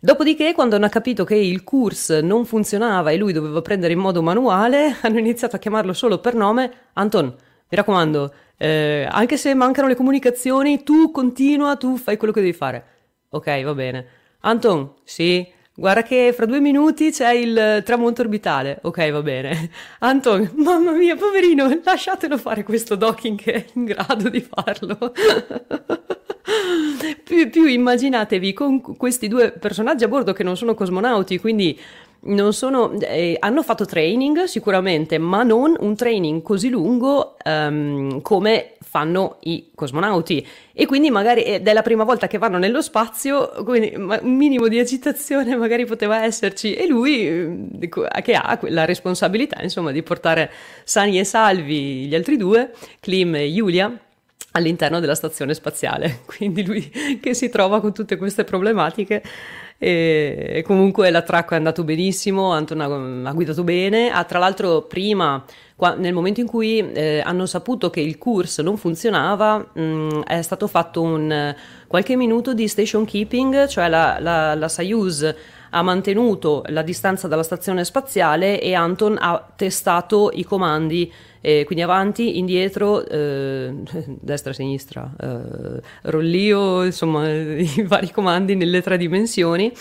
Dopodiché, quando hanno capito che il course non funzionava e lui doveva prendere in modo manuale, hanno iniziato a chiamarlo solo per nome. Anton, mi raccomando, eh, anche se mancano le comunicazioni, tu continua, tu fai quello che devi fare. Ok, va bene. Anton, sì, guarda che fra due minuti c'è il tramonto orbitale. Ok, va bene. Anton, mamma mia, poverino, lasciatelo fare questo docking che è in grado di farlo. più, più immaginatevi con questi due personaggi a bordo che non sono cosmonauti, quindi sono, eh, hanno fatto training sicuramente, ma non un training così lungo um, come fanno i cosmonauti. E quindi magari ed è la prima volta che vanno nello spazio, quindi un minimo di agitazione magari poteva esserci. E lui, che ha la responsabilità, insomma, di portare sani e salvi gli altri due, Klim e Julia all'interno della stazione spaziale. Quindi lui che si trova con tutte queste problematiche. E, comunque l'attracco è andato benissimo, Anton ha, ha guidato bene. Ha tra l'altro prima, nel momento in cui eh, hanno saputo che il course non funzionava, mh, mm, è stato fatto un qualche minuto di station keeping, cioè la, la, la Soyuz ha mantenuto la distanza dalla stazione spaziale e Anton ha testato i comandi e quindi avanti, indietro, eh, destra, sinistra, eh, rollio, insomma i vari comandi nelle tre dimensioni.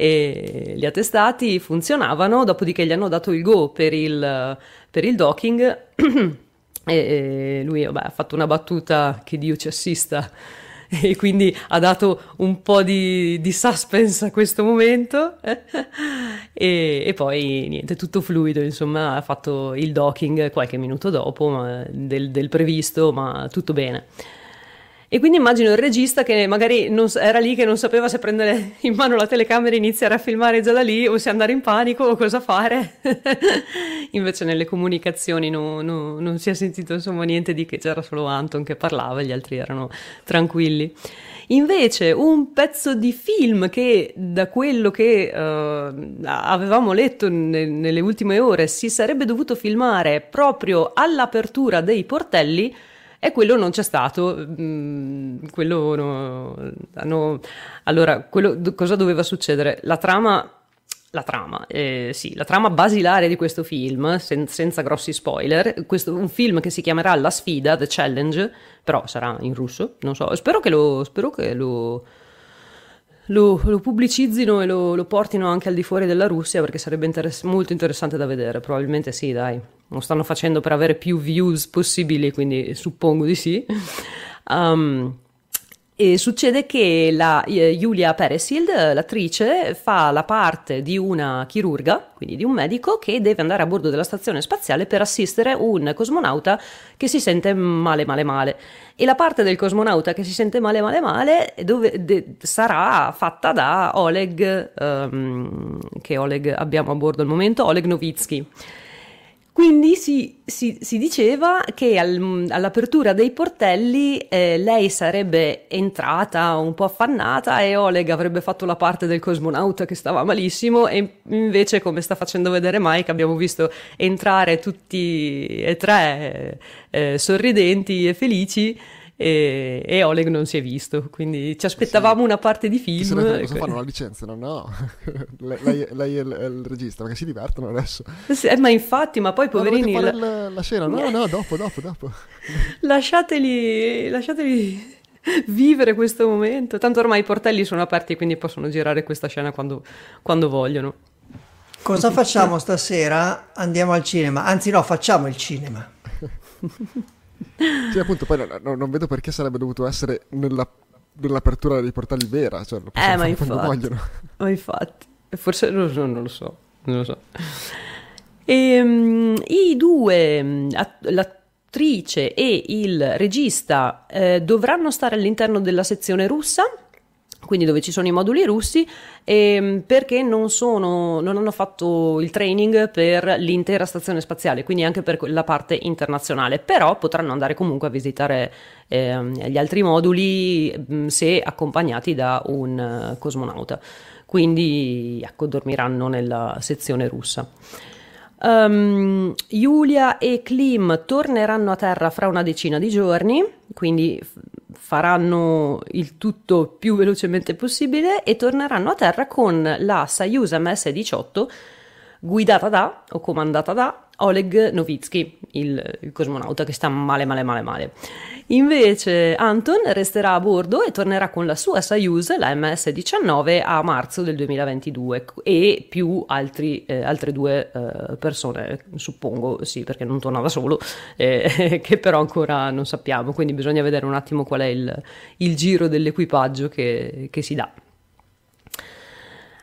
E li ha testati, funzionavano, dopodiché gli hanno dato il go per il, per il docking. E lui vabbè, ha fatto una battuta che Dio ci assista e quindi ha dato un po' di, di suspense a questo momento e, e, poi niente, tutto fluido, insomma ha fatto il docking qualche minuto dopo del, del previsto, ma tutto bene. E quindi immagino il regista che magari non, era lì che non sapeva se prendere in mano la telecamera e iniziare a filmare già da lì o se andare in panico o cosa fare. Invece nelle comunicazioni no, no, non si è sentito insomma niente di che, c'era solo Anton che parlava, gli altri erano tranquilli. Invece un pezzo di film che da quello che uh, avevamo letto ne, nelle ultime ore si sarebbe dovuto filmare proprio all'apertura dei portelli e quello non c'è stato. Mm, quello no, hanno, allora, quello, cosa doveva succedere? La trama la trama, eh, sì, la trama basilare di questo film, sen- senza grossi spoiler, questo, un film che si chiamerà La sfida, The Challenge, però sarà in russo, non so, spero che lo, spero che lo, lo, lo pubblicizzino e lo, lo, portino anche al di fuori della Russia perché sarebbe interess- molto interessante da vedere. Probabilmente sì, dai. Lo stanno facendo per avere più views possibili, quindi suppongo di sì. Um, e succede che la eh, Julia Peresild, l'attrice, fa la parte di una chirurga, quindi di un medico, che deve andare a bordo della stazione spaziale per assistere un cosmonauta che si sente male male male. E la parte del cosmonauta che si sente male male male dove, de, sarà fatta da Oleg, um, che Oleg abbiamo a bordo al momento, Oleg Novitsky. Quindi si, si, si diceva che al, all'apertura dei portelli eh, lei sarebbe entrata un po' affannata e Oleg avrebbe fatto la parte del cosmonauta che stava malissimo e invece come sta facendo vedere Mike abbiamo visto entrare tutti e tre eh, sorridenti e felici e, e, Oleg non si è visto, quindi ci aspettavamo sì. una parte di film. Cosa fanno la licenza? No, no. lei, lei, è, il, è, il, regista, perché si divertono adesso. Sì, eh, ma infatti, ma poi poverini... Ma fare la... la scena? No, no, dopo, dopo, dopo. lasciateli, lasciateli vivere questo momento. Tanto ormai i portelli sono aperti, quindi possono girare questa scena quando, quando vogliono. Cosa facciamo stasera? Andiamo al cinema. Anzi no, facciamo il cinema. Cioè, appunto, poi no, non vedo perché sarebbe dovuto essere nella, nell'apertura dei portali vera. Cioè, lo eh, ma infatti, ma infatti. Forse non lo so, non lo so. Non lo so. E, um, I due, l'attrice e il regista, eh, dovranno stare all'interno della sezione russa quindi dove ci sono i moduli russi, ehm, perché non, sono, non, hanno fatto il training per l'intera stazione spaziale, quindi anche per la parte internazionale, però potranno andare comunque a visitare ehm, gli altri moduli mm, se accompagnati da un uh, cosmonauta. Quindi ecco, dormiranno nella sezione russa. Um, Giulia e Klim torneranno a terra fra una decina di giorni, quindi faranno il tutto più velocemente possibile e torneranno a terra con la Soyuz MS-18 guidata da o comandata da Oleg Novitsky, il, il, cosmonauta che sta male male male male. Invece Anton resterà a bordo e tornerà con la sua Soyuz, la MS-19, a marzo del 2022 e più altri, eh, altre due eh, persone, suppongo, sì, perché non torna da solo, eh, che però ancora non sappiamo, quindi bisogna vedere un attimo qual è il, il giro dell'equipaggio che, che si dà.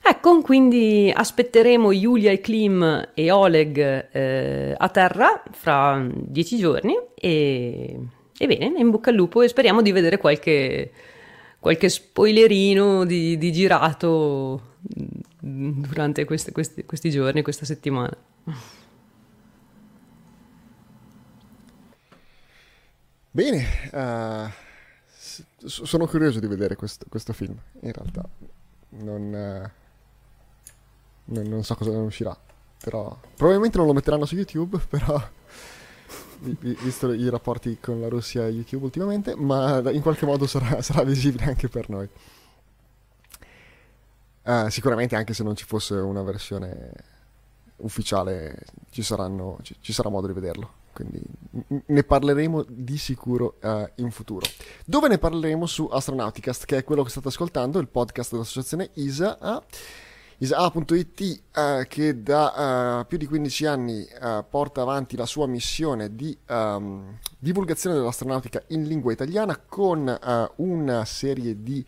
Ecco, quindi aspetteremo Giulia e Klim e Oleg eh, a terra fra dieci giorni e, e, bene, in bocca al lupo e speriamo di vedere qualche, qualche spoilerino di, di, girato durante queste, questi, questi giorni, questa settimana. Bene, uh, sono curioso di vedere questo, questo film, in realtà. Non... Uh non, non so cosa ne uscirà. Però probabilmente non lo metteranno su YouTube, però visto i rapporti con la Russia e YouTube ultimamente, ma in qualche modo sarà, sarà visibile anche per noi. Uh, sicuramente anche se non ci fosse una versione ufficiale ci, saranno, ci, ci sarà modo di vederlo. Quindi ne parleremo di sicuro uh, in futuro. Dove ne parleremo su Astronauticast, che è quello che state ascoltando, il podcast dell'associazione ISA. ISA.it eh, che da uh, più di 15 anni uh, porta avanti la sua missione di um, divulgazione dell'astronautica in lingua italiana con uh, una serie di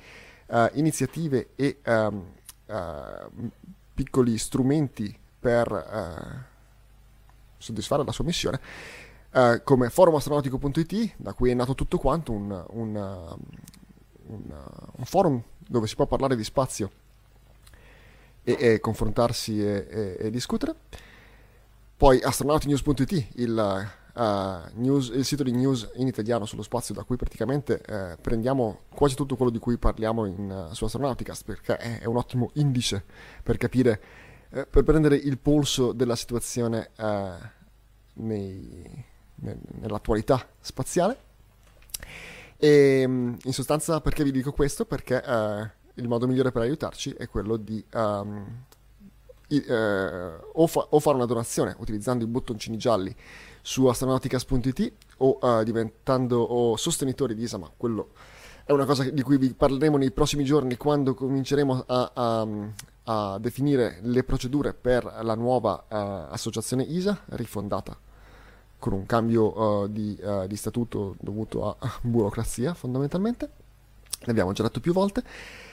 iniziative e um, piccoli strumenti per soddisfare la sua missione come forumastronautico.it da cui è nato tutto quanto un, un, un, un forum dove si può parlare di spazio e, e confrontarsi e, e, discutere. Poi astronautinews.it, il, uh, news, il, sito di news in italiano sullo spazio da cui praticamente uh, prendiamo quasi tutto quello di cui parliamo in, uh, su Astronauticast perché è, è, un ottimo indice per capire, per prendere il polso della situazione nei, ne, nell'attualità spaziale. E in sostanza perché vi dico questo? Perché il modo migliore per aiutarci è quello di um, i, eh, o, fa- o, fare una donazione utilizzando i bottoncini gialli su astronauticas.it o uh, diventando o sostenitori di ISA, ma quello è una cosa di cui vi parleremo nei prossimi giorni quando cominceremo a, a, a definire le procedure per la nuova uh, associazione ISA rifondata con un cambio uh, di, di statuto dovuto a burocrazia fondamentalmente. Ne abbiamo già detto più volte.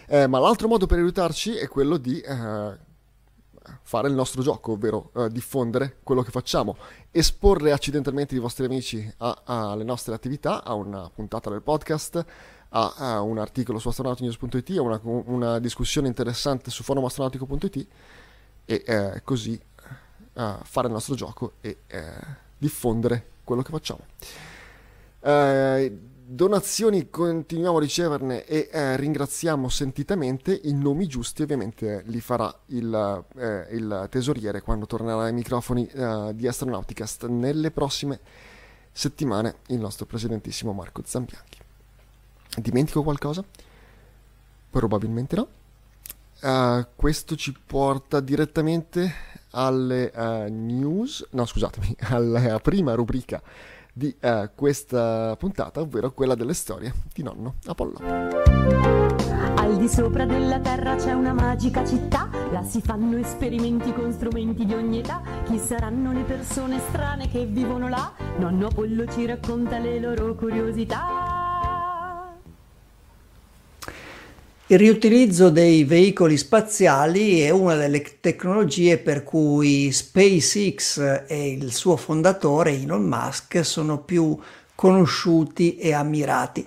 Eh, ma l'altro modo per aiutarci è quello di eh, fare il nostro gioco, ovvero eh, diffondere quello che facciamo, esporre accidentalmente i vostri amici alle nostre attività, a una puntata del podcast, a, a un articolo su astronautinews.it, a una, una, discussione interessante su forumastronautico.it e eh, così eh, fare il nostro gioco e eh, diffondere quello che facciamo. Donazioni continuiamo a riceverne e eh, ringraziamo sentitamente. I nomi giusti ovviamente li farà il, eh, il tesoriere quando tornerà ai microfoni eh, di Astronauticast nelle prossime settimane, il nostro presidentissimo Marco Zambianchi. Dimentico qualcosa? Probabilmente no. Uh, questo ci porta direttamente alle uh, news, no scusatemi, alla prima rubrica di uh, questa puntata, ovvero quella delle storie di nonno Apollo. Al di sopra della terra c'è una magica città, là si fanno esperimenti con strumenti di ogni età. Chi saranno le persone strane che vivono là? Nonno Apollo ci racconta le loro curiosità. Il riutilizzo dei veicoli spaziali è una delle tecnologie per cui SpaceX e il suo fondatore Elon Musk sono più conosciuti e ammirati.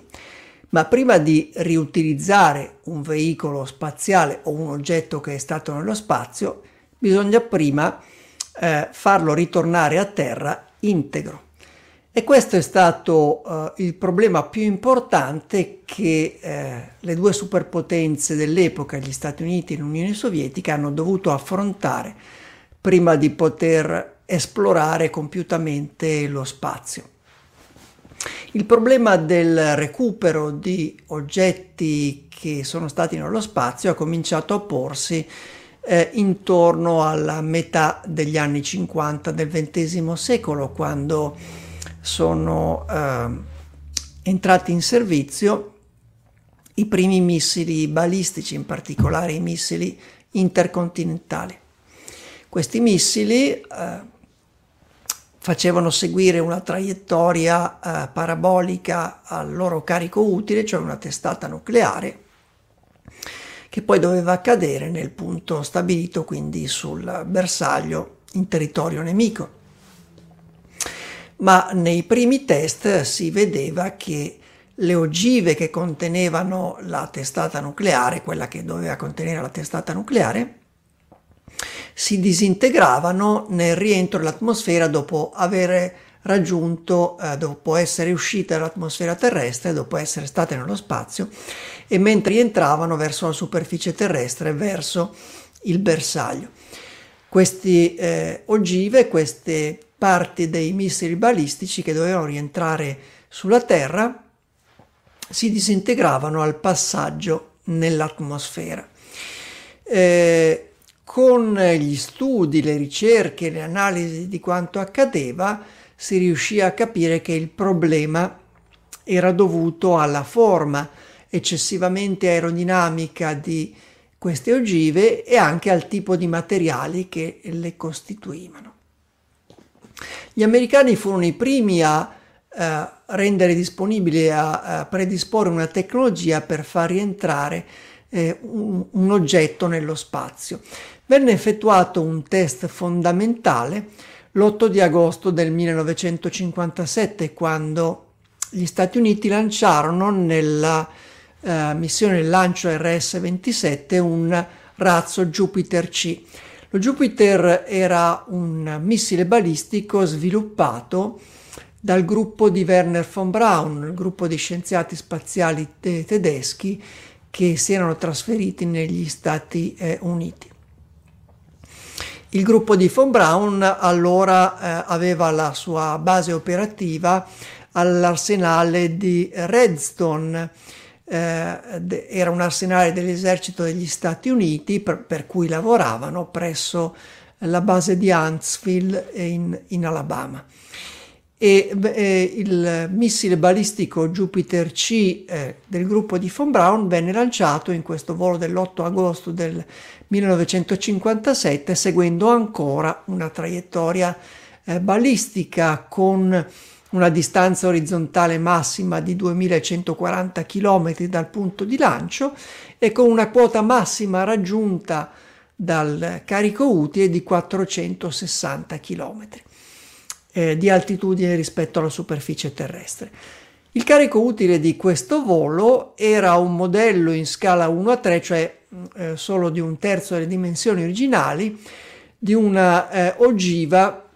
Ma prima di riutilizzare un veicolo spaziale o un oggetto che è stato nello spazio, bisogna prima eh, farlo ritornare a terra integro. E questo è stato uh, il problema più importante che eh, le due superpotenze dell'epoca, gli Stati Uniti e l'Unione Sovietica, hanno dovuto affrontare prima di poter esplorare compiutamente lo spazio. Il problema del recupero di oggetti che sono stati nello spazio ha cominciato a porsi eh, intorno alla metà degli anni 50 del XX secolo, quando sono eh, entrati in servizio i primi missili balistici, in particolare i missili intercontinentali. Questi missili eh, facevano seguire una traiettoria eh, parabolica al loro carico utile, cioè una testata nucleare, che poi doveva cadere nel punto stabilito, quindi sul bersaglio in territorio nemico ma nei primi test si vedeva che le ogive che contenevano la testata nucleare, quella che doveva contenere la testata nucleare, si disintegravano nel rientro all'atmosfera dopo aver raggiunto, eh, dopo essere uscite dall'atmosfera terrestre, dopo essere state nello spazio e mentre rientravano verso la superficie terrestre, verso il bersaglio. Queste eh, ogive, queste parti dei missili balistici che dovevano rientrare sulla Terra si disintegravano al passaggio nell'atmosfera. Eh, con gli studi, le ricerche, le analisi di quanto accadeva, si riuscì a capire che il problema era dovuto alla forma eccessivamente aerodinamica di queste ogive e anche al tipo di materiali che le costituivano. Gli americani furono i primi a eh, rendere disponibile, a, a, predisporre una tecnologia per far rientrare eh, un, un oggetto nello spazio. Venne effettuato un test fondamentale l'8 di agosto del 1957 quando gli Stati Uniti lanciarono nella eh, missione lancio RS-27 un razzo Jupiter C. Lo Jupiter era un missile balistico sviluppato dal gruppo di Werner von Braun, il gruppo di scienziati spaziali te- tedeschi che si erano trasferiti negli Stati eh, Uniti. Il gruppo di von Braun allora eh, aveva la sua base operativa all'arsenale di Redstone, era un arsenale dell'esercito degli Stati Uniti per, per, cui lavoravano presso la base di Huntsville in, in Alabama. E eh, il missile balistico Jupiter C eh, del gruppo di von Braun venne lanciato in questo volo dell'8 agosto del 1957 seguendo ancora una traiettoria eh, balistica con una distanza orizzontale massima di 2140 km dal punto di lancio e con una quota massima raggiunta dal carico utile di 460 km eh, di altitudine rispetto alla superficie terrestre. Il carico utile di questo volo era un modello in scala 1 a 3, cioè eh, solo di un terzo delle dimensioni originali, di una eh, ogiva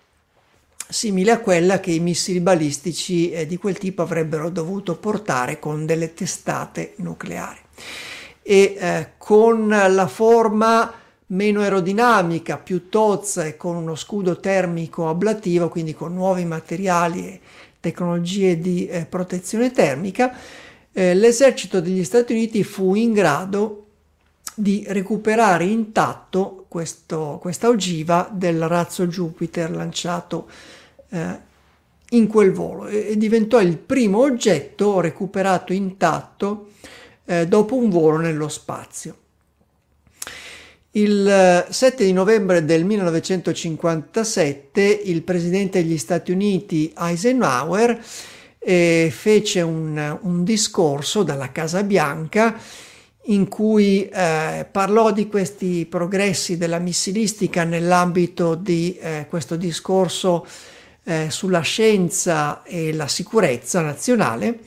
simile a quella che i missili balistici eh, di quel tipo avrebbero dovuto portare con delle testate nucleari. E eh, con la forma meno aerodinamica, più tozza e con uno scudo termico ablativo, quindi con nuovi materiali e tecnologie di eh, protezione termica, eh, l'esercito degli Stati Uniti fu in grado di recuperare intatto questo, questa ogiva del razzo Jupiter lanciato eh, in quel volo e, e, diventò il primo oggetto recuperato intatto eh, dopo un volo nello spazio. Il 7 di novembre del 1957 il presidente degli Stati Uniti Eisenhower eh, fece un, un, discorso dalla Casa Bianca in cui eh, parlò di questi progressi della missilistica nell'ambito di eh, questo discorso eh, sulla scienza e la sicurezza nazionale,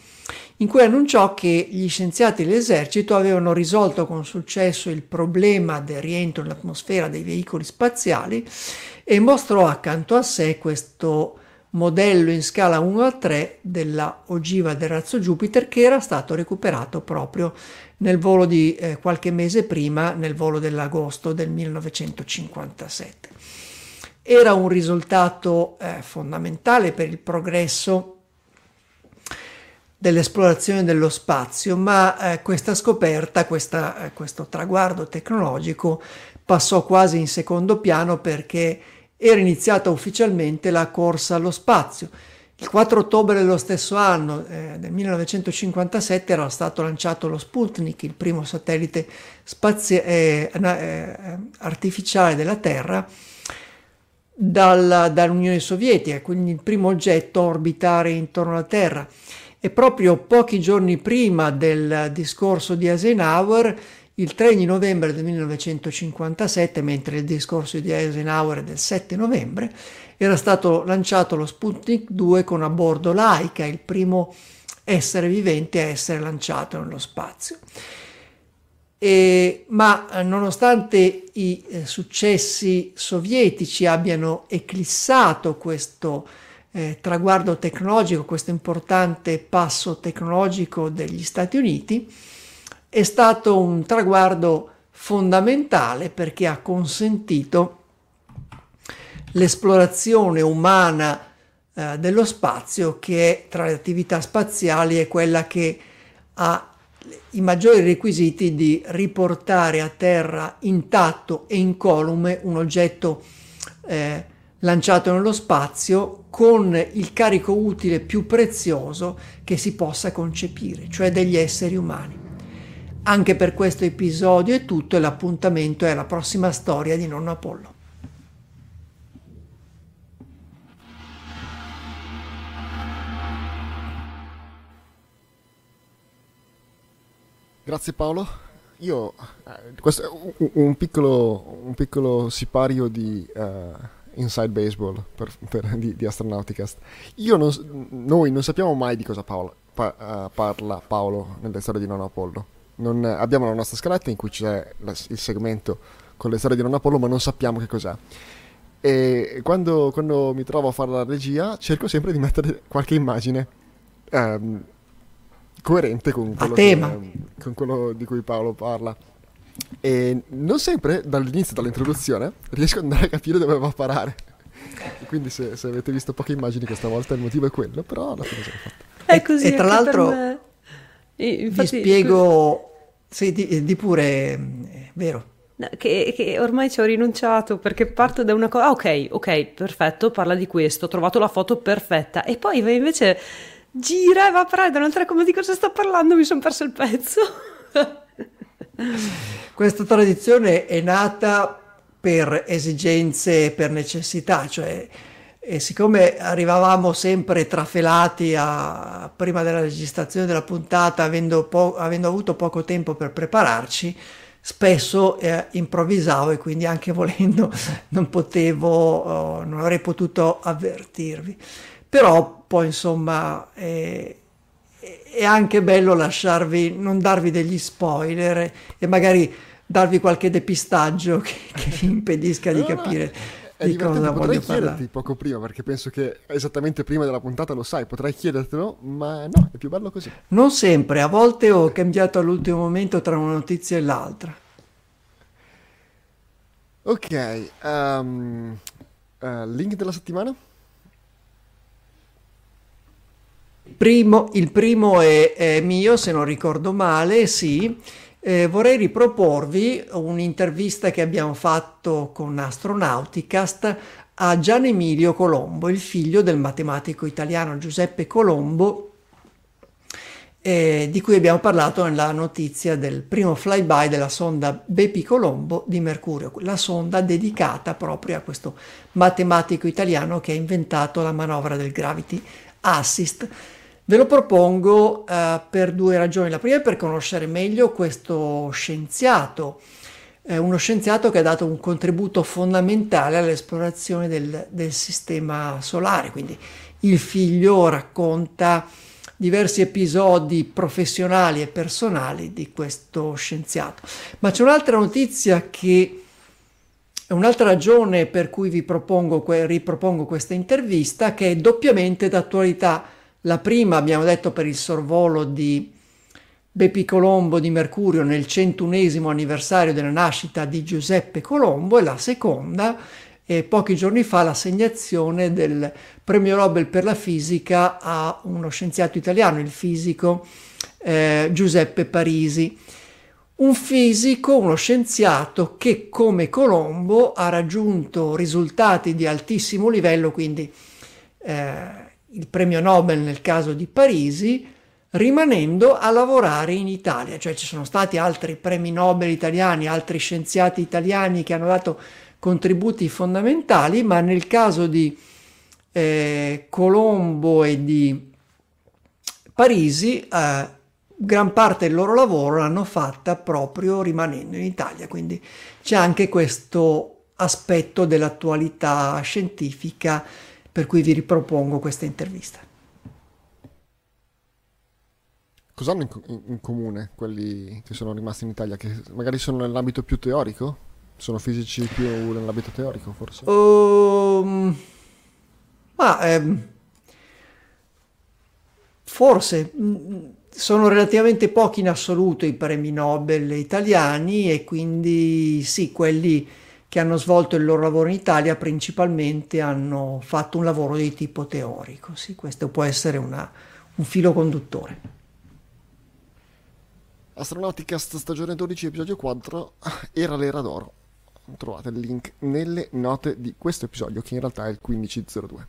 in cui annunciò che gli scienziati dell'esercito avevano risolto con successo il problema del rientro nell'atmosfera dei veicoli spaziali e mostrò accanto a sé questo modello in scala 1 a 3 della ogiva del razzo Jupiter che era stato recuperato proprio nel volo di eh, qualche mese prima, nel volo dell'agosto del 1957 era un risultato eh, fondamentale per il progresso dell'esplorazione dello spazio, ma eh, questa scoperta, questa, eh, questo traguardo tecnologico passò quasi in secondo piano perché era iniziata ufficialmente la corsa allo spazio. Il 4 ottobre dello stesso anno, eh, del 1957, era stato lanciato lo Sputnik, il primo satellite spazio, eh, eh, artificiale della Terra, dalla, dall'Unione Sovietica, quindi il primo oggetto a orbitare intorno alla Terra. E proprio pochi giorni prima del discorso di Eisenhower, il 3 di novembre del 1957, mentre il discorso di Eisenhower è del 7 novembre, era stato lanciato lo Sputnik 2 con a bordo Laika, il primo essere vivente a essere lanciato nello spazio. Eh, ma eh, nonostante i eh, successi sovietici abbiano eclissato questo eh, traguardo tecnologico, questo importante passo tecnologico degli Stati Uniti, è stato un traguardo fondamentale perché ha consentito l'esplorazione umana eh, dello spazio che tra le attività spaziali è quella che ha i maggiori requisiti di riportare a terra intatto e incolume un oggetto eh, lanciato nello spazio con il carico utile più prezioso che si possa concepire, cioè degli esseri umani. Anche per questo episodio è tutto e l'appuntamento è la prossima storia di Nonno Apollo. Grazie Paolo. Io, eh, questo è un, piccolo, un piccolo sipario di uh, Inside Baseball per, per, di, di Astronauticast. Non, noi non sappiamo mai di cosa Paolo, pa, uh, parla Paolo nelle storie di Nonno Apollo. Non, abbiamo la nostra scaletta in cui c'è la, il segmento con le storie di Nonno Apollo, ma non sappiamo che cos'è. E quando, quando mi trovo a fare la regia, cerco sempre di mettere qualche immagine. Um, coerente con quello, che, con quello di cui Paolo parla. E non sempre dall'inizio, dall'introduzione, riesco ad andare a capire dove va a parare. Quindi se, se, avete visto poche immagini questa volta il motivo è quello, però alla fine ce l'ho fatta. È così. E tra l'altro infatti, vi spiego, sì, di, di pure, è vero. Che, che, ormai ci ho rinunciato perché parto da una cosa. Ah, ok, ok, perfetto, parla di questo, ho trovato la foto perfetta. E poi invece gira e va a prendere, sai come di cosa sta parlando, mi sono perso il pezzo. Questa tradizione è nata per esigenze, per necessità, cioè e siccome arrivavamo sempre trafelati a, prima della registrazione della puntata, avendo, po- avendo avuto poco tempo per prepararci, spesso eh, improvvisavo e quindi anche volendo non potevo, oh, non avrei potuto avvertirvi però poi insomma è, è anche bello lasciarvi, non darvi degli spoiler e magari darvi qualche depistaggio che, che vi impedisca di capire. È di cosa potrei chiederti poco prima perché penso che esattamente prima della puntata lo sai, potrei chiedertelo, ma no, è più bello così. Non sempre, a volte ho cambiato all'ultimo momento tra una notizia e l'altra. Ok, um, uh, link della settimana? Primo, il primo è, è, mio, se non ricordo male, sì. Eh, vorrei riproporvi un'intervista che abbiamo fatto con Astronauticast a Gian Emilio Colombo, il figlio del matematico italiano Giuseppe Colombo, eh, di cui abbiamo parlato nella notizia del primo flyby della sonda Bepi Colombo di Mercurio, la sonda dedicata proprio a questo matematico italiano che ha inventato la manovra del Gravity Assist Ve lo propongo eh, per due ragioni. La prima è per conoscere meglio questo scienziato, eh, uno scienziato che ha dato un contributo fondamentale all'esplorazione del, del sistema solare. Quindi il figlio racconta diversi episodi professionali e personali di questo scienziato. Ma c'è un'altra notizia che è un'altra ragione per cui vi propongo, ripropongo questa intervista che è doppiamente d'attualità la prima abbiamo detto per il sorvolo di Bepi Colombo di Mercurio nel centunesimo anniversario della nascita di Giuseppe Colombo e la seconda eh, pochi giorni fa l'assegnazione del premio Nobel per la fisica a uno scienziato italiano, il fisico eh, Giuseppe Parisi. Un fisico, uno scienziato che come Colombo ha raggiunto risultati di altissimo livello, quindi eh, il premio Nobel nel caso di Parisi, rimanendo a lavorare in Italia, cioè ci sono stati altri premi Nobel italiani, altri scienziati italiani che hanno dato contributi fondamentali, ma nel caso di eh, Colombo e di Parisi, eh, gran parte del loro lavoro l'hanno fatta proprio rimanendo in Italia, quindi c'è anche questo aspetto dell'attualità scientifica per cui vi ripropongo questa intervista. Cosa hanno in, in, in, comune quelli che sono rimasti in Italia? Che magari sono nell'ambito più teorico? Sono fisici più nell'ambito teorico, forse? Um, ma ehm, forse mm, sono relativamente pochi in assoluto i premi Nobel italiani e quindi sì, quelli che hanno svolto il loro lavoro in Italia principalmente hanno fatto un lavoro di tipo teorico. Sì, questo può essere una, un filo conduttore. Astronauticast stagione 12 episodio 4 era l'era d'oro. Trovate il link nelle note di questo episodio che in realtà è il 1502.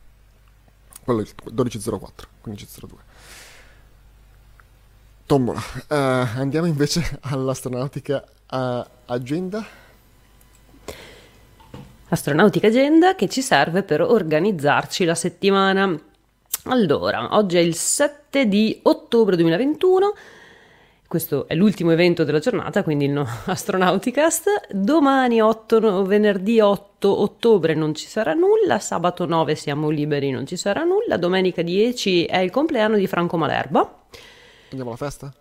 Quello è il 1204, 1502. Tombola. Uh, andiamo invece all'astronautica uh, agenda. Astronautica agenda che ci serve per organizzarci la settimana. Allora, oggi è il 7 di ottobre 2021 questo è l'ultimo evento della giornata, quindi il no Astronauticast. Domani 8, no, venerdì 8 ottobre non ci sarà nulla, sabato 9 siamo liberi, non ci sarà nulla, domenica 10 è il compleanno di Franco Malerba. Andiamo alla festa?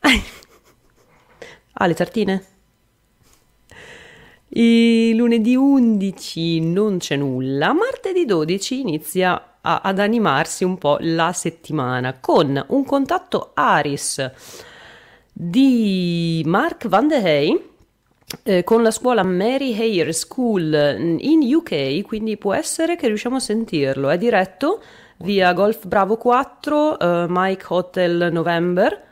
ah, le tartine? Il lunedì 11 non c'è nulla, martedì 12 inizia a, ad animarsi un po' la settimana con un contatto Aris di Mark Van de Hey eh, con la scuola Mary Hare School in UK, quindi può essere che riusciamo a sentirlo. È diretto via Golf Bravo 4, eh, Mike Hotel November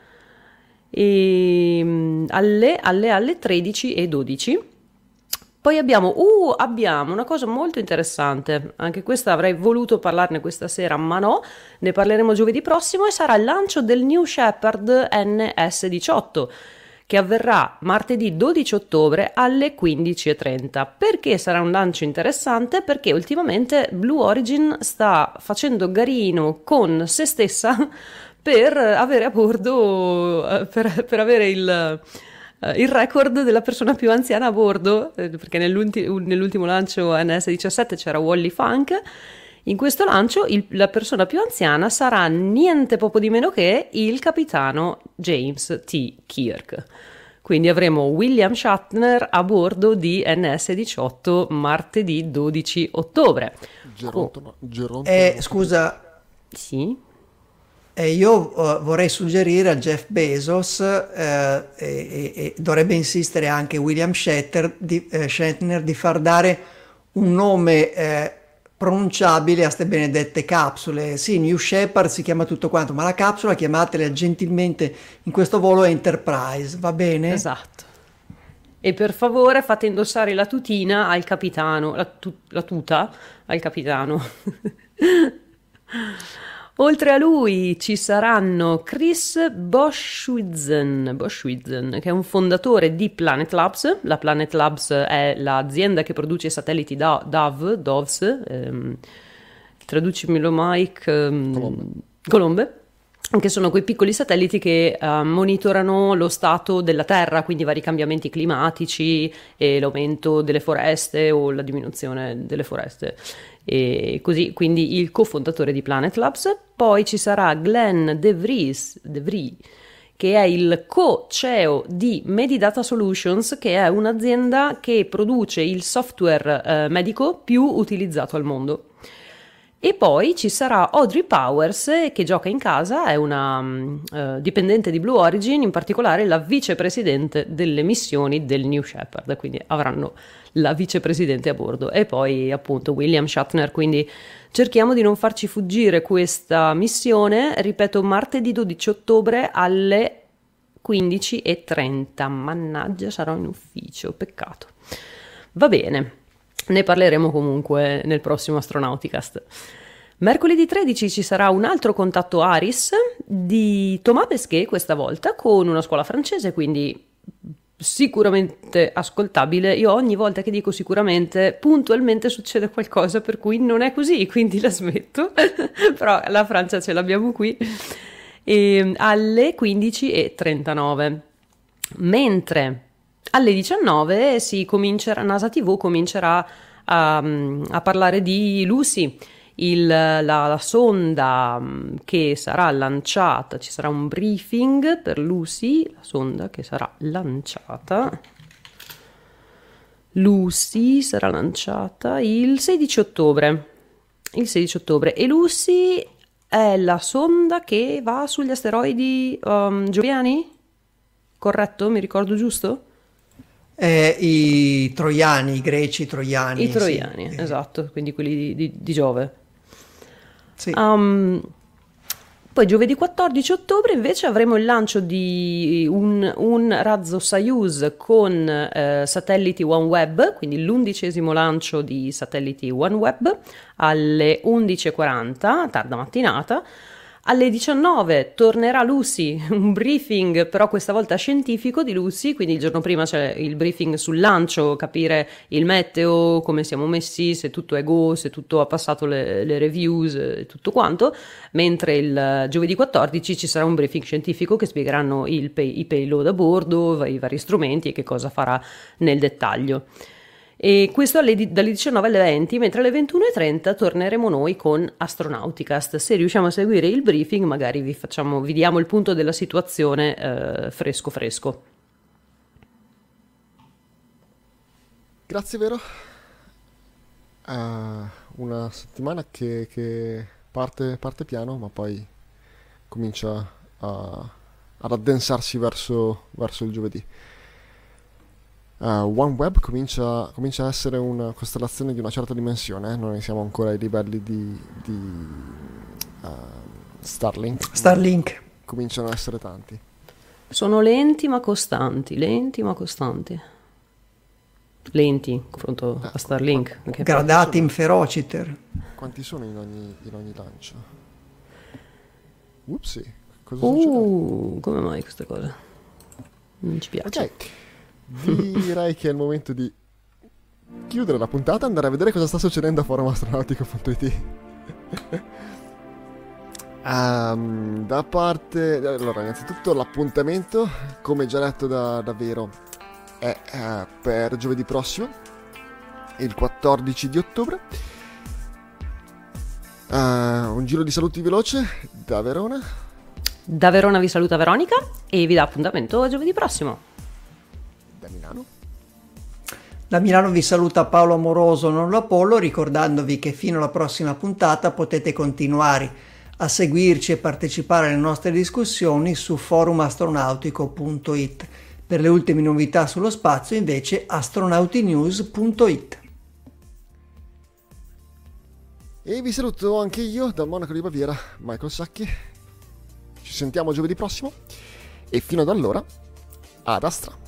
e, mm, alle, alle, alle 13 e 12 poi abbiamo, uh, abbiamo una cosa molto interessante, anche questa avrei voluto parlarne questa sera, ma no, ne parleremo giovedì prossimo e sarà il lancio del New Shepard NS18 che avverrà martedì 12 ottobre alle 15.30. Perché sarà un lancio interessante? Perché ultimamente Blue Origin sta facendo garino con se stessa per avere a bordo, eh, per, per avere il uh, il record della persona più anziana a bordo, eh, perché nell'ultimo lancio NS17 c'era Wally Funk. In questo lancio il, la persona più anziana sarà niente poco di meno che il capitano James T. Kirk. Quindi avremo William Shatner a bordo di NS18 martedì 12 ottobre. Gerontono, oh. Gerontono. Eh, scusa. Sì. E io uh, vorrei suggerire a Jeff Bezos, uh, e, e, dovrebbe insistere anche William Shatner di, uh, Shatner, di far dare un nome pronunciabile a queste benedette capsule. Sì, New Shepard si chiama tutto quanto, ma la capsula chiamatela gentilmente in questo volo Enterprise, va bene? Esatto. E per favore fate indossare la tutina al capitano, la, tu- la tuta al capitano. Oltre a lui ci saranno Chris Boschwitzen, Boschwitzen, che è un fondatore di Planet Labs. La Planet Labs è l'azienda che produce satelliti da DAV, DOVS, ehm, traducimelo Mike, ehm, Colombe. Colombe che sono quei piccoli satelliti che uh, monitorano lo stato della Terra, quindi vari cambiamenti climatici e l'aumento delle foreste o la diminuzione delle foreste e così, quindi il cofondatore di Planet Labs. Poi ci sarà Glenn De Vries, De Vries che è il co-CEO di Medidata Solutions, che è un'azienda che produce il software eh, medico più utilizzato al mondo. E poi ci sarà Audrey Powers che gioca in casa, è una uh, dipendente di Blue Origin, in particolare la vicepresidente delle missioni del New Shepard, quindi avranno la vicepresidente a bordo e poi appunto William Shatner, quindi cerchiamo di non farci fuggire questa missione, ripeto martedì 12 ottobre alle 15.30, mannaggia sarò in ufficio, peccato. Va bene. Ne parleremo comunque nel prossimo Astronauticast. Mercoledì 13 ci sarà un altro contatto Aris di Thomas Pesquet questa volta con una scuola francese, quindi sicuramente ascoltabile. Io ogni volta che dico sicuramente, puntualmente succede qualcosa per cui non è così, quindi la smetto. Però la Francia ce l'abbiamo qui. E alle 15.39. Mentre alle 19 si comincerà, NASA TV comincerà a, a parlare di Lucy, il, la, la, sonda che sarà lanciata, ci sarà un briefing per Lucy, la sonda che sarà lanciata. Lucy sarà lanciata il 16 ottobre. Il 16 ottobre e Lucy è la sonda che va sugli asteroidi um, Gioviani? Corretto? Mi ricordo giusto? Eh, I troiani, i greci troiani. I troiani, sì. esatto, quindi quelli di, di, di Giove. Sì. Um, poi giovedì 14 ottobre invece avremo il lancio di un, un razzo Soyuz con eh, satelliti OneWeb, quindi l'undicesimo lancio di satelliti OneWeb alle 11.40, tarda mattinata. Alle 19 tornerà Lucy, un briefing però questa volta scientifico di Lucy, quindi il giorno prima c'è il briefing sul lancio, capire il meteo, come siamo messi, se tutto è go, se tutto ha passato le, le reviews e tutto quanto, mentre il giovedì 14 ci sarà un briefing scientifico che spiegheranno pay, i payload a bordo, i vari strumenti e che cosa farà nel dettaglio. E questo alle, dalle 19 alle 20, mentre alle 21.30 torneremo noi con Astronauticast. Se riusciamo a seguire il briefing, magari vi, facciamo, vi diamo il punto della situazione eh, fresco fresco. Grazie, vero? Uh, una settimana che, che parte, parte, piano, ma poi comincia a, ad addensarsi verso, verso il giovedì uh, OneWeb comincia, comincia, a essere una costellazione di una certa dimensione, eh? non siamo ancora ai livelli di, di uh, Starlink. Starlink. Cominciano ad essere tanti. Sono lenti ma costanti, lenti ma costanti. Lenti in confronto eh, a Starlink. Qu- gradati in ferociter. Quanti sono in ogni, in ogni lancio? Upsi, cosa uh, succede? come mai queste cose? Non ci piace. Ok direi che è il momento di chiudere la puntata e andare a vedere cosa sta succedendo a forumastronautico.it. um, da parte... Allora, innanzitutto l'appuntamento, come già detto da, da Vero, è uh, per giovedì prossimo, il 14 di ottobre. Uh, un giro di saluti veloce da Verona. Da Verona vi saluta Veronica e vi dà appuntamento giovedì prossimo Milano. Da Milano vi saluta Paolo Amoroso, non l'Apollo, ricordandovi che fino alla prossima puntata potete continuare a seguirci e partecipare alle nostre discussioni su forumastronautico.it. Per le ultime novità sullo spazio invece astronautinews.it. E vi saluto anche io dal Monaco di Baviera, Michael Sacchi. Ci sentiamo giovedì prossimo e fino ad allora, ad Astra.